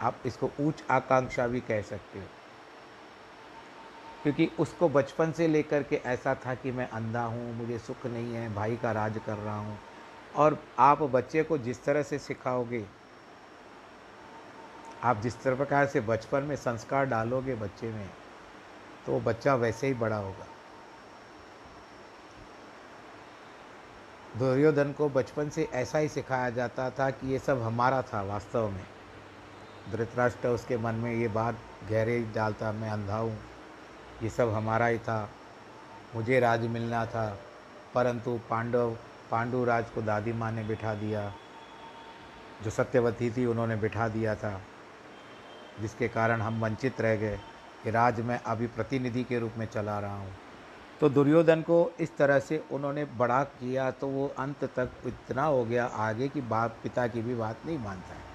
आप इसको उच्च आकांक्षा भी कह सकते हो। क्योंकि उसको बचपन से लेकर के ऐसा था कि मैं अंधा हूँ, मुझे सुख नहीं है, भाई का राज कर रहा हूँ। और आप बच्चे को जिस तरह से सिखाओगे, आप जिस तरह प्रकार से बचपन में संस्कार डालोगे बच्चे में तो वो बच्चा वैसे ही बड़ा होगा। दुर्योधन को बचपन से ऐसा ही सिखाया जाता था कि ये सब हमारा था वास्तव में। धृतराष्ट्र उसके मन में ये बात गहरे डालता मैं अंधा हूँ ये सब हमारा ही था। मुझे राज मिलना था, परंतु पांडव पांडु राज को दादी माँ ने बिठा दिया, जो सत्यवती थी उन्होंने बिठा दिया था, जिसके कारण हम वंचित रह गए कि राज मैं अभी प्रतिनिधि के रूप में चला रहा हूँ। तो दुर्योधन को इस तरह से उन्होंने बड़ा किया तो वो अंत तक इतना हो गया आगे कि बाप पिता की भी बात नहीं मानता है।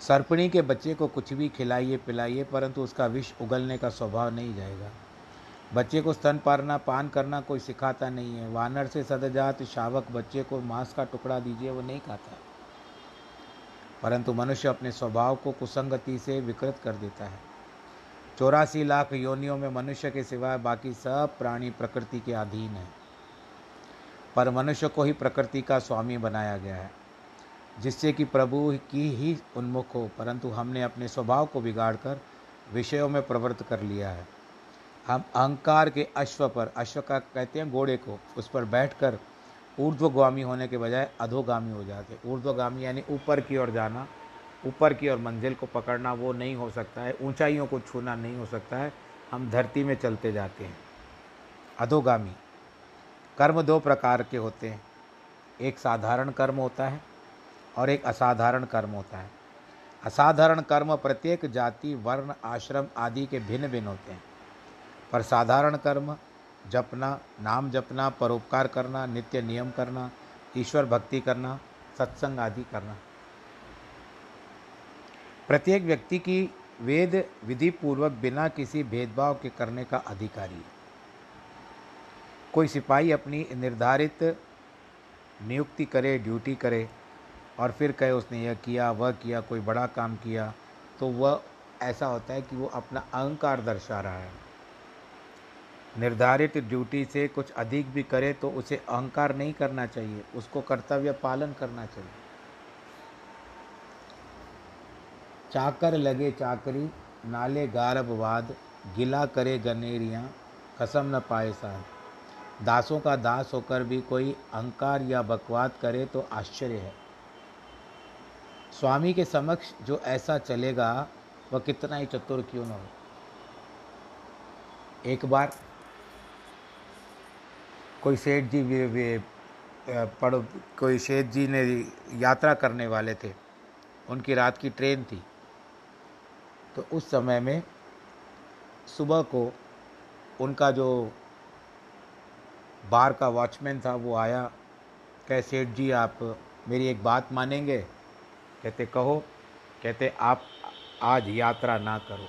सर्पणी के बच्चे को कुछ भी खिलाइए, पिलाइए, परंतु उसका विष उगलने का स्वभाव नहीं जाएगा। बच्चे को स्तन पारना, पान करना कोई सिखाता नहीं है। वानर से सदजात शावक बच्चे को मांस का टुकड़ा दीजिए, वो नहीं खाता। परंतु मनुष्य अपने स्वभाव को कुसंगति से विकृत कर देता है। चौरासी लाख योनियों में मनुष्य के सिवाय बाकी सब प्राणी प्रकृति के अधीन है। पर मनुष्य को ही प्रकृति का स्वामी बनाया गया है, जिससे कि प्रभु की ही उन्मुख हो। परंतु हमने अपने स्वभाव को बिगाड़कर विषयों में प्रवृत्त कर लिया है। हम अहंकार के अश्व पर, अश्व का कहते हैं घोड़े को, उस पर बैठकर ऊर्ध्वगामी होने के बजाय अधोगामी हो जाते ऊर्ध्वगामी यानी ऊपर की ओर जाना ऊपर की ओर मंजिल को पकड़ना वो नहीं हो सकता है, ऊंचाइयों को छूना नहीं हो सकता है, हम धरती में चलते जाते हैं। अधोगामी। कर्म दो प्रकार के होते हैं। एक साधारण कर्म होता है और एक असाधारण कर्म होता है। असाधारण कर्म प्रत्येक जाति, वर्ण, आश्रम आदि के भिन्न भिन्न होते हैं। पर साधारण कर्म, जपना, नाम जपना, परोपकार करना, नित्य नियम करना, ईश्वर भक्ति करना, सत्संग आदि करना प्रत्येक व्यक्ति की वेद विधि पूर्वक बिना किसी भेदभाव के करने का अधिकारी है। कोई सिपाही अपनी निर्धारित नियुक्ति करे, ड्यूटी करे और फिर कहे उसने यह किया, वह किया, कोई बड़ा काम किया तो वह ऐसा होता है कि वो अपना अहंकार दर्शा रहा है। निर्धारित ड्यूटी से कुछ अधिक भी करे तो उसे अहंकार नहीं करना चाहिए, उसको कर्तव्य पालन करना चाहिए। चाकर लगे चाकरी नाले गारबवाद गिला करे गनेरियाँ कसम न पाए साहब। दासों का दास होकर भी कोई अहंकार या बकवाद करे तो आश्चर्य है। स्वामी के समक्ष जो ऐसा चलेगा वह कितना ही चतुर क्यों न हो। एक बार कोई सेठ जी वे, वे पढ़ कोई सेठ जी ने यात्रा करने वाले थे। उनकी रात की ट्रेन थी। तो उस समय में सुबह को उनका जो बार का वॉचमैन था, वो आया, कह, सेठ जी, आप मेरी एक बात मानेंगे? कहते, कहो। कहते, आप आज यात्रा ना करो।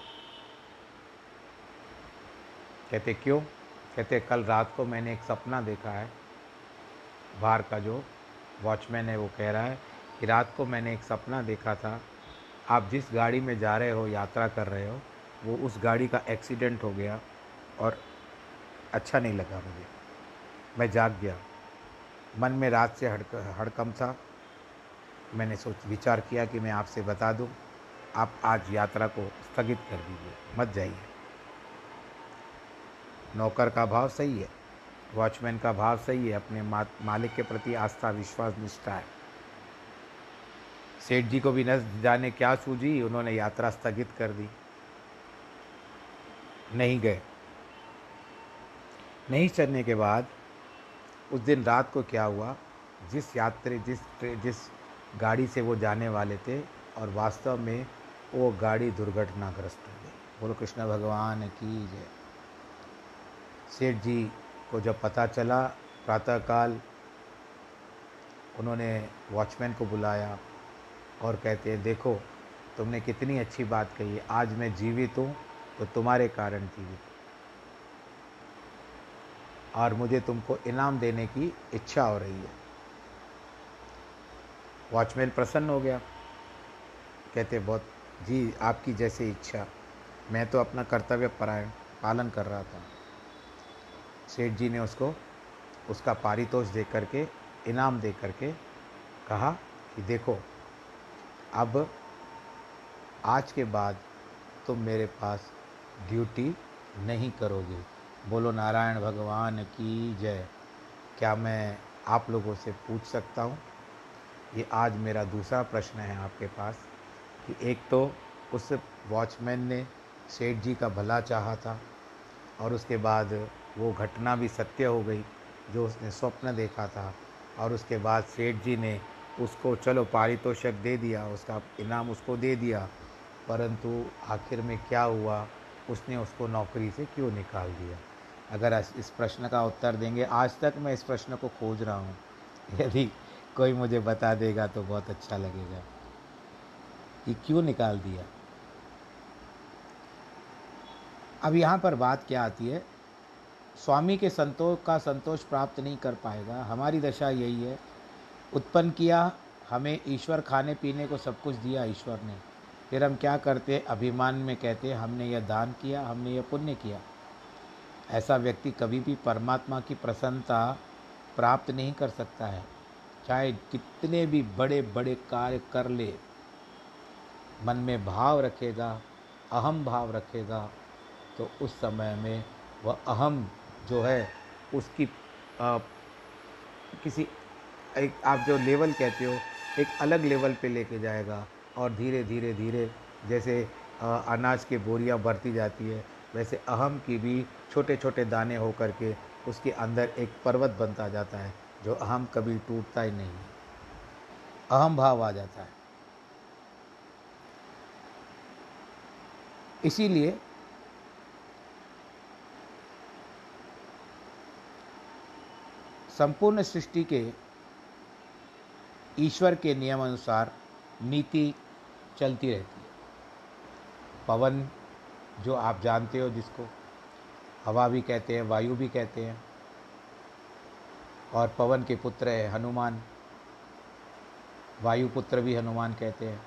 कहते, क्यों? कहते, कल रात को मैंने एक सपना देखा है। बाहर का जो वॉचमैन है, वो कह रहा है कि रात को मैंने एक सपना देखा था आप जिस गाड़ी में जा रहे हो, यात्रा कर रहे हो, वो उस गाड़ी का एक्सीडेंट हो गया और अच्छा नहीं लगा मुझे। मैं जाग गया। मन में रात से हड़क, हड़कम था। मैंने सोच, विचार किया कि मैं आपसे बता दूँ, आप आज यात्रा को स्थगित कर दीजिए, मत जाइए। नौकर का भाव सही है, वॉचमैन का भाव सही है, अपने मालिक के प्रति आस्था, विश्वास, निष्ठा है। सेठ जी को भी न जाने क्या सूझी, उन्होंने यात्रा स्थगित कर दी। नहीं गए। नहीं चलने के बाद उस दिन रात को क्या हुआ, जिस यात्री, जिस जिस गाड़ी से वो जाने वाले थे और वास्तव में वो गाड़ी दुर्घटनाग्रस्त हो गई। बोलो, कृष्ण भगवान की जय। सेठ जी को जब पता चला, प्रातःकाल उन्होंने वॉचमैन को बुलाया और कहते हैं, देखो, तुमने कितनी अच्छी बात कही आज मैं जीवित हूँ तो तुम्हारे कारण जीवित और मुझे तुमको इनाम देने की इच्छा हो रही है। वॉचमैन प्रसन्न हो गया। कहते बहुत, जी, आपकी जैसे इच्छा। मैं तो अपना कर्तव्य परायण, पालन कर रहा था। सेठ जी ने उसको, उसका पारितोष दे करके इनाम दे करके कहा कि, देखो अब, आज के बाद तुम मेरे पास ड्यूटी नहीं करोगे। बोलो, नारायण भगवान की जय। क्या मैं आप लोगों से पूछ सकता हूँ? ये आज मेरा दूसरा प्रश्न है आपके पास, कि एक तो उस वॉचमैन ने सेठ जी का भला चाहा था, और उसके बाद वो घटना भी सत्य हो गई, जो उसने स्वप्न देखा था, और उसके बाद सेठ जी ने उसको, चलो पारितोषक दे दिया, उसका इनाम उसको दे दिया, परंतु आखिर में क्या हुआ? उसने उसको नौकरी से क्यों निकाल दिया? अगर इस प्रश्न का उत्तर देंगे, आज तक मैं इस प्रश्न को खोज रहा हूँ। यदि कोई मुझे बता देगा तो बहुत अच्छा लगेगा। कि क्यों निकाल दिया? अब यहाँ पर बात क्या आती है? स्वामी के संतोष का संतोष प्राप्त नहीं कर पाएगा। हमारी दशा यही है उत्पन्न किया हमें ईश्वर खाने पीने को सब कुछ दिया ईश्वर ने। फिर हम क्या करते? अभिमान में कहते हमने यह दान किया हमने यह पुण्य किया। ऐसा व्यक्ति कभी भी परमात्मा की प्रसन्नता प्राप्त नहीं कर सकता है। चाहे कितने भी बड़े बड़े कार्य कर ले मन में भाव रखेगा अहम भाव रखेगा तो उस समय में वह अहम जो है उसकी आ, किसी एक आप जो लेवल कहते हो, एक अलग लेवल पे लेके जाएगा और धीरे धीरे धीरे जैसे अनाज के बोरियाँ भरती जाती है, वैसे अहम की भी छोटे छोटे दाने हो करके उसके अंदर एक पर्वत बनता जाता है, जो अहम कभी टूटता ही नहीं अहम भाव आ जाता है। इसीलिए संपूर्ण सृष्टि के ईश्वर के नियम अनुसार नीति चलती रहती है। पवन, जो आप जानते हो जिसको, हवा भी कहते हैं, वायु भी कहते हैं, और पवन के पुत्र है हनुमान, वायु पुत्र भी हनुमान कहते हैं,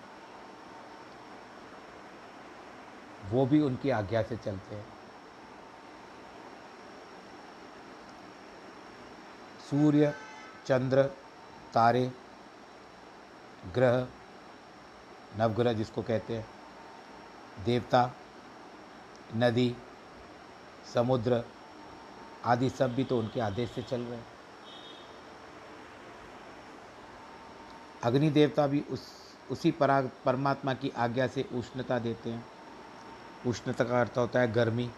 वो भी उनकी आज्ञा से चलते हैं। सूर्य, चंद्र, तारे ग्रह, नवग्रह जिसको कहते हैं, देवता, नदी, समुद्र आदि सब भी तो उनके आदेश से चल रहे हैं। अग्नि देवता भी उस, उसी परा परमात्मा की आज्ञा से उष्णता देते हैं। उष्णता का अर्थ होता है गर्मी।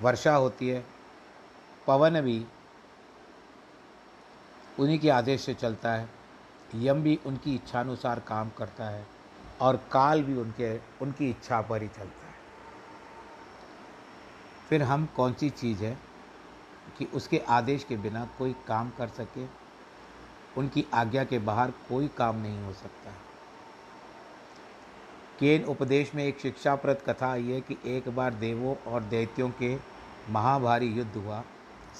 वर्षा होती है, पवन भी उन्हीं के आदेश से चलता है। यम भी उनकी इच्छानुसार काम करता है और काल भी उनके, उनकी इच्छा पर ही चलता है। फिर हम कौन सी चीज़ है कि उसके आदेश के बिना कोई काम कर सके? उनकी आज्ञा के बाहर कोई काम नहीं हो सकता। केन उपदेश में एक शिक्षाप्रद कथा आई है कि एक बार देवों और दैत्यों के महाभारी युद्ध हुआ।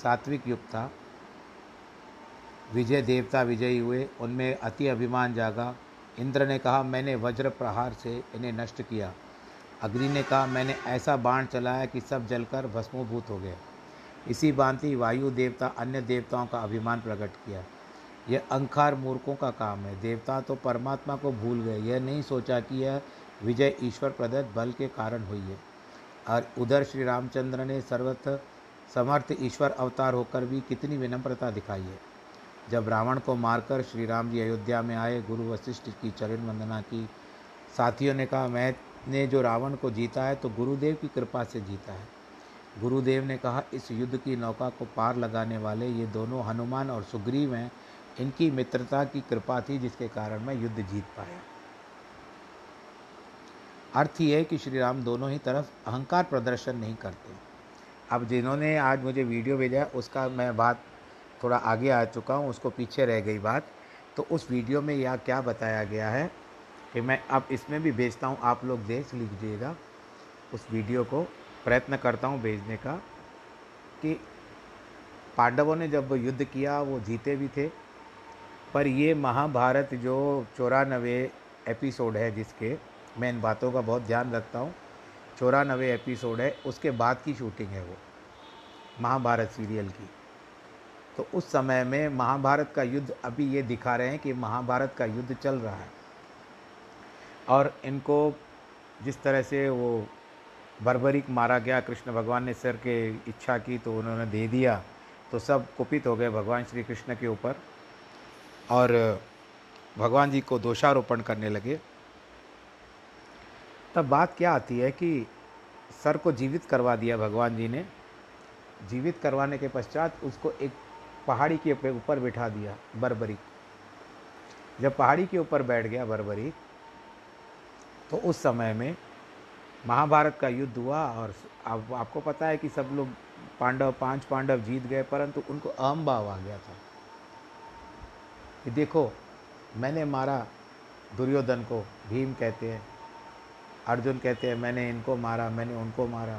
सात्विक युग था। विजय देवता विजयी हुए, उनमें अति अभिमान जागा। इंद्र ने कहा, मैंने वज्र प्रहार से इन्हें नष्ट किया अग्नि ने कहा, मैंने ऐसा बाण चलाया कि सब जलकर भस्मोभूत हो गए इसी भांति वायु देवता अन्य देवताओं का अभिमान प्रकट किया। यह अंखार मूर्खों का काम है। देवता तो परमात्मा को भूल गए। यह नहीं सोचा कि यह विजय ईश्वर प्रदत्त बल के कारण हुई है। और उधर श्री रामचंद्र ने सर्वथ समर्थ ईश्वर अवतार होकर भी कितनी विनम्रता दिखाई है। जब रावण को मारकर श्री राम जी अयोध्या में आए, गुरु वशिष्ठ की चरण वंदना की। साथियों ने कहा, मैंने जो रावण को जीता है तो गुरुदेव की कृपा से जीता है। गुरुदेव ने कहा, इस युद्ध की नौका को पार लगाने वाले ये दोनों हनुमान और सुग्रीव हैं। इनकी मित्रता की कृपा थी, जिसके कारण मैं युद्ध जीत पाया। अर्थ ये है कि श्री राम दोनों ही तरफ़ अहंकार प्रदर्शन नहीं करते। अब जिन्होंने आज मुझे वीडियो भेजा, उसका मैं बात थोड़ा आगे आ चुका हूँ, उसको पीछे रह गई बात। तो उस वीडियो में यह क्या बताया गया है कि मैं अब इसमें भी भेजता हूँ, आप लोग देख लीजिएगा। उस वीडियो को प्रयत्न करता हूँ भेजने का कि पांडवों ने जब युद्ध किया, वो जीते भी थे। पर ये महाभारत जो चौरानवे एपिसोड है जिसके, मैं इन बातों का बहुत ध्यान रखता हूँ, चौरानवे एपिसोड है, उसके बाद की शूटिंग है वो, महाभारत सीरियल की। तो उस समय में महाभारत का युद्ध अभी ये दिखा रहे हैं कि महाभारत का युद्ध चल रहा है। और इनको जिस तरह से वो बर्बरिक मारा गया, कृष्ण भगवान ने सर के इच्छा की तो उन्होंने दे दिया तो सब कुपित हो गए भगवान श्री कृष्ण के ऊपर। और भगवान जी को दोषारोपण करने लगे। तब बात क्या आती है कि सर को जीवित करवा दिया भगवान जी ने। जीवित करवाने के पश्चात उसको एक पहाड़ी के ऊपर बिठा दिया, बरबरी। जब पहाड़ी के ऊपर बैठ गया बरबरी तो उस समय में महाभारत का युद्ध हुआ और अब आपको पता है कि सब लोग पांडव, पाँच पांडव जीत गए, परंतु उनको अहम भाव आ गया था। कि देखो, मैंने मारा, दुर्योधन को भीम कहते हैं, अर्जुन कहते हैं, मैंने इनको मारा, मैंने उनको मारा।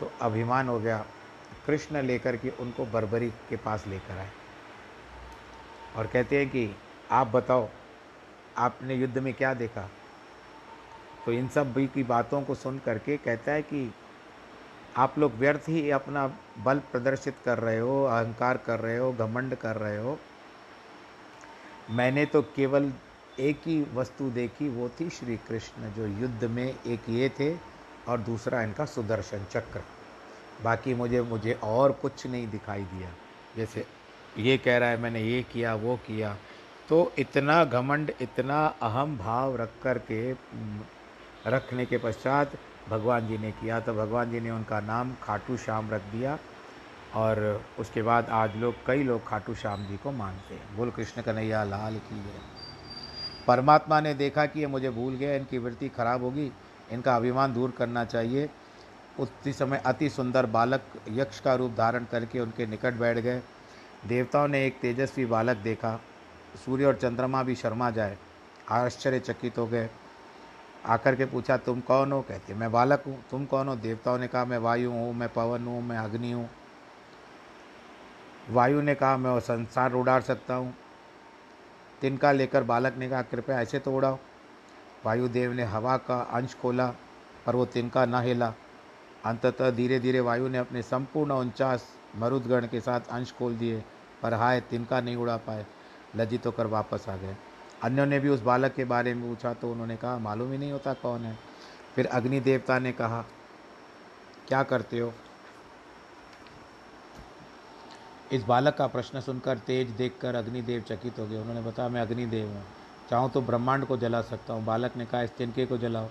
तो अभिमान हो गया कृष्ण लेकर के उनको बर्बरी के पास लेकर आए। और कहते हैं कि, आप बताओ, आपने युद्ध में क्या देखा? तो इन सब भी की बातों को सुन करके कहता है कि, आप लोग व्यर्थ ही अपना बल प्रदर्शित कर रहे हो, अहंकार कर रहे हो, घमंड कर रहे हो। मैंने तो केवल एक ही वस्तु देखी, वो थी श्री कृष्ण, जो युद्ध में एक ये थे और दूसरा इनका सुदर्शन चक्र। बाकी मुझे मुझे और कुछ नहीं दिखाई दिया। जैसे ये कह रहा है, मैंने ये किया, वो किया। तो इतना घमंड, इतना अहम भाव रख कर के रखने के पश्चात भगवान जी ने किया। तो भगवान जी ने उनका नाम खाटू श्याम रख दिया और उसके बाद आज लोग, कई लोग खाटू श्याम जी को मानते हैं। बोल, कृष्ण कन्हैया, लाल की है। परमात्मा ने देखा कि ये मुझे भूल गया, इनकी वृत्ति खराब होगी। इनका अभिमान दूर करना चाहिए। उसी समय अति सुंदर बालक यक्ष का रूप धारण करके उनके निकट बैठ गए। देवताओं ने एक तेजस्वी बालक देखा। सूर्य और चंद्रमा भी शर्मा जाए, आश्चर्यचकित हो गए। आकर के पूछा, तुम कौन हो? कहते, मैं बालक हूँ। तुम कौन हो? देवताओं ने कहा, मैं वायु हूँ, मैं पवन हूँ, मैं अग्नि हूँ। वायु ने कहा, मैं वो संसार उड़ाड़ सकता हूँ। तिनका लेकर बालक ने कहा, कृपया ऐसे तो उड़ाओ। वायुदेव ने हवा का अंश खोला, पर वो तिनका न हिला। अंततः धीरे धीरे वायु ने अपने संपूर्ण उनचास मरुदगण के साथ अंश खोल दिए, पर हाय, तिनका नहीं उड़ा पाए। लज्जित होकर वापस आ गए। अन्यों ने भी उस बालक के बारे में पूछा तो उन्होंने कहा, मालूम ही नहीं होता कौन है। फिर अग्नि देवता ने कहा, क्या करते हो? इस बालक का प्रश्न सुनकर तेज देखकर अग्निदेव चकित हो गए। उन्होंने बताया, मैं अग्निदेव हूँ। चाहूँ तो ब्रह्मांड को जला सकता हूँ। बालक ने कहा, इस तिनके को जलाओ।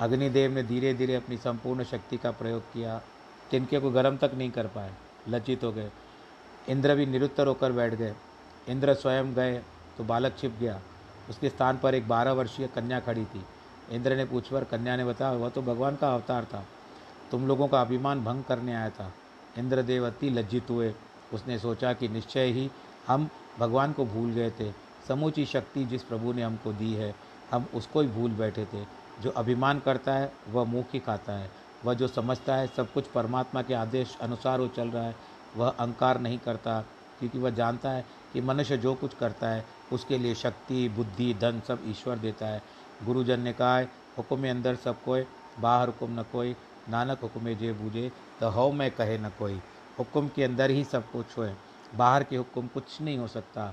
अग्निदेव ने धीरे धीरे अपनी संपूर्ण शक्ति का प्रयोग किया तिनके को गर्म तक नहीं कर पाए। लज्जित हो गए। इंद्र भी निरुत्तर होकर बैठ गए। इंद्र स्वयं गए तो बालक छिप गया। उसके स्थान पर एक बारह वर्षीय कन्या खड़ी थी। इंद्र ने पूछ पर कन्या ने बताया, वह तो भगवान का अवतार था। तुम लोगों का अभिमान भंग करने आया था। इंद्रदेव अति लज्जित हुए। उसने सोचा कि निश्चय ही हम भगवान को भूल गए थे। समूची शक्ति जिस प्रभु ने हमको दी है, हम उसको ही भूल बैठे थे। जो अभिमान करता है, वह मुँह ही खाता है। वह जो समझता है, सब कुछ परमात्मा के आदेश अनुसार वो चल रहा है, वह अहंकार नहीं करता, क्योंकि वह जानता है कि मनुष्य जो कुछ करता है, उसके लिए शक्ति, बुद्धि, धन सब ईश्वर देता है। गुरुजन ने कहा है हुक्म अंदर सब कोई, बाहर हुक्म न कोई, नानक हुक्म जे बूझे तो हव में कहे न कोई। हुक्म के अंदर ही सब कुछ है बाहर के हुक्म कुछ नहीं हो सकता।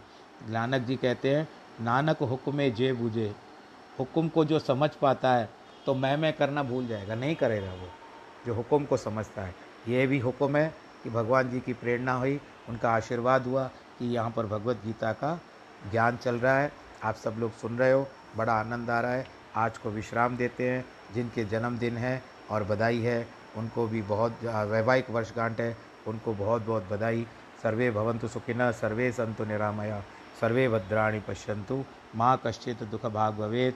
नानक जी कहते हैं, नानक हुक्म जे बूझे हुक्म को जो समझ पाता है तो मैं मैं करना भूल जाएगा। नहीं करेगा वो, जो हुक्म को समझता है। ये भी हुक्म है कि भगवान जी की प्रेरणा हुई, उनका आशीर्वाद हुआ कि यहाँ पर भगवत गीता का ज्ञान चल रहा है। आप सब लोग सुन रहे हो, बड़ा आनंद आ रहा है। आज को विश्राम देते हैं, जिनके जन्मदिन है और बधाई है, उनको भी बहुत, वैवाहिक वर्षगांठ है, उनको बहुत बहुत बधाई। सर्वे भवन्तु सुखिनः सर्वे संतु निरामया, सर्वे भद्राणी पश्यंतु माँ कश्चित दुख भाग भवेत्।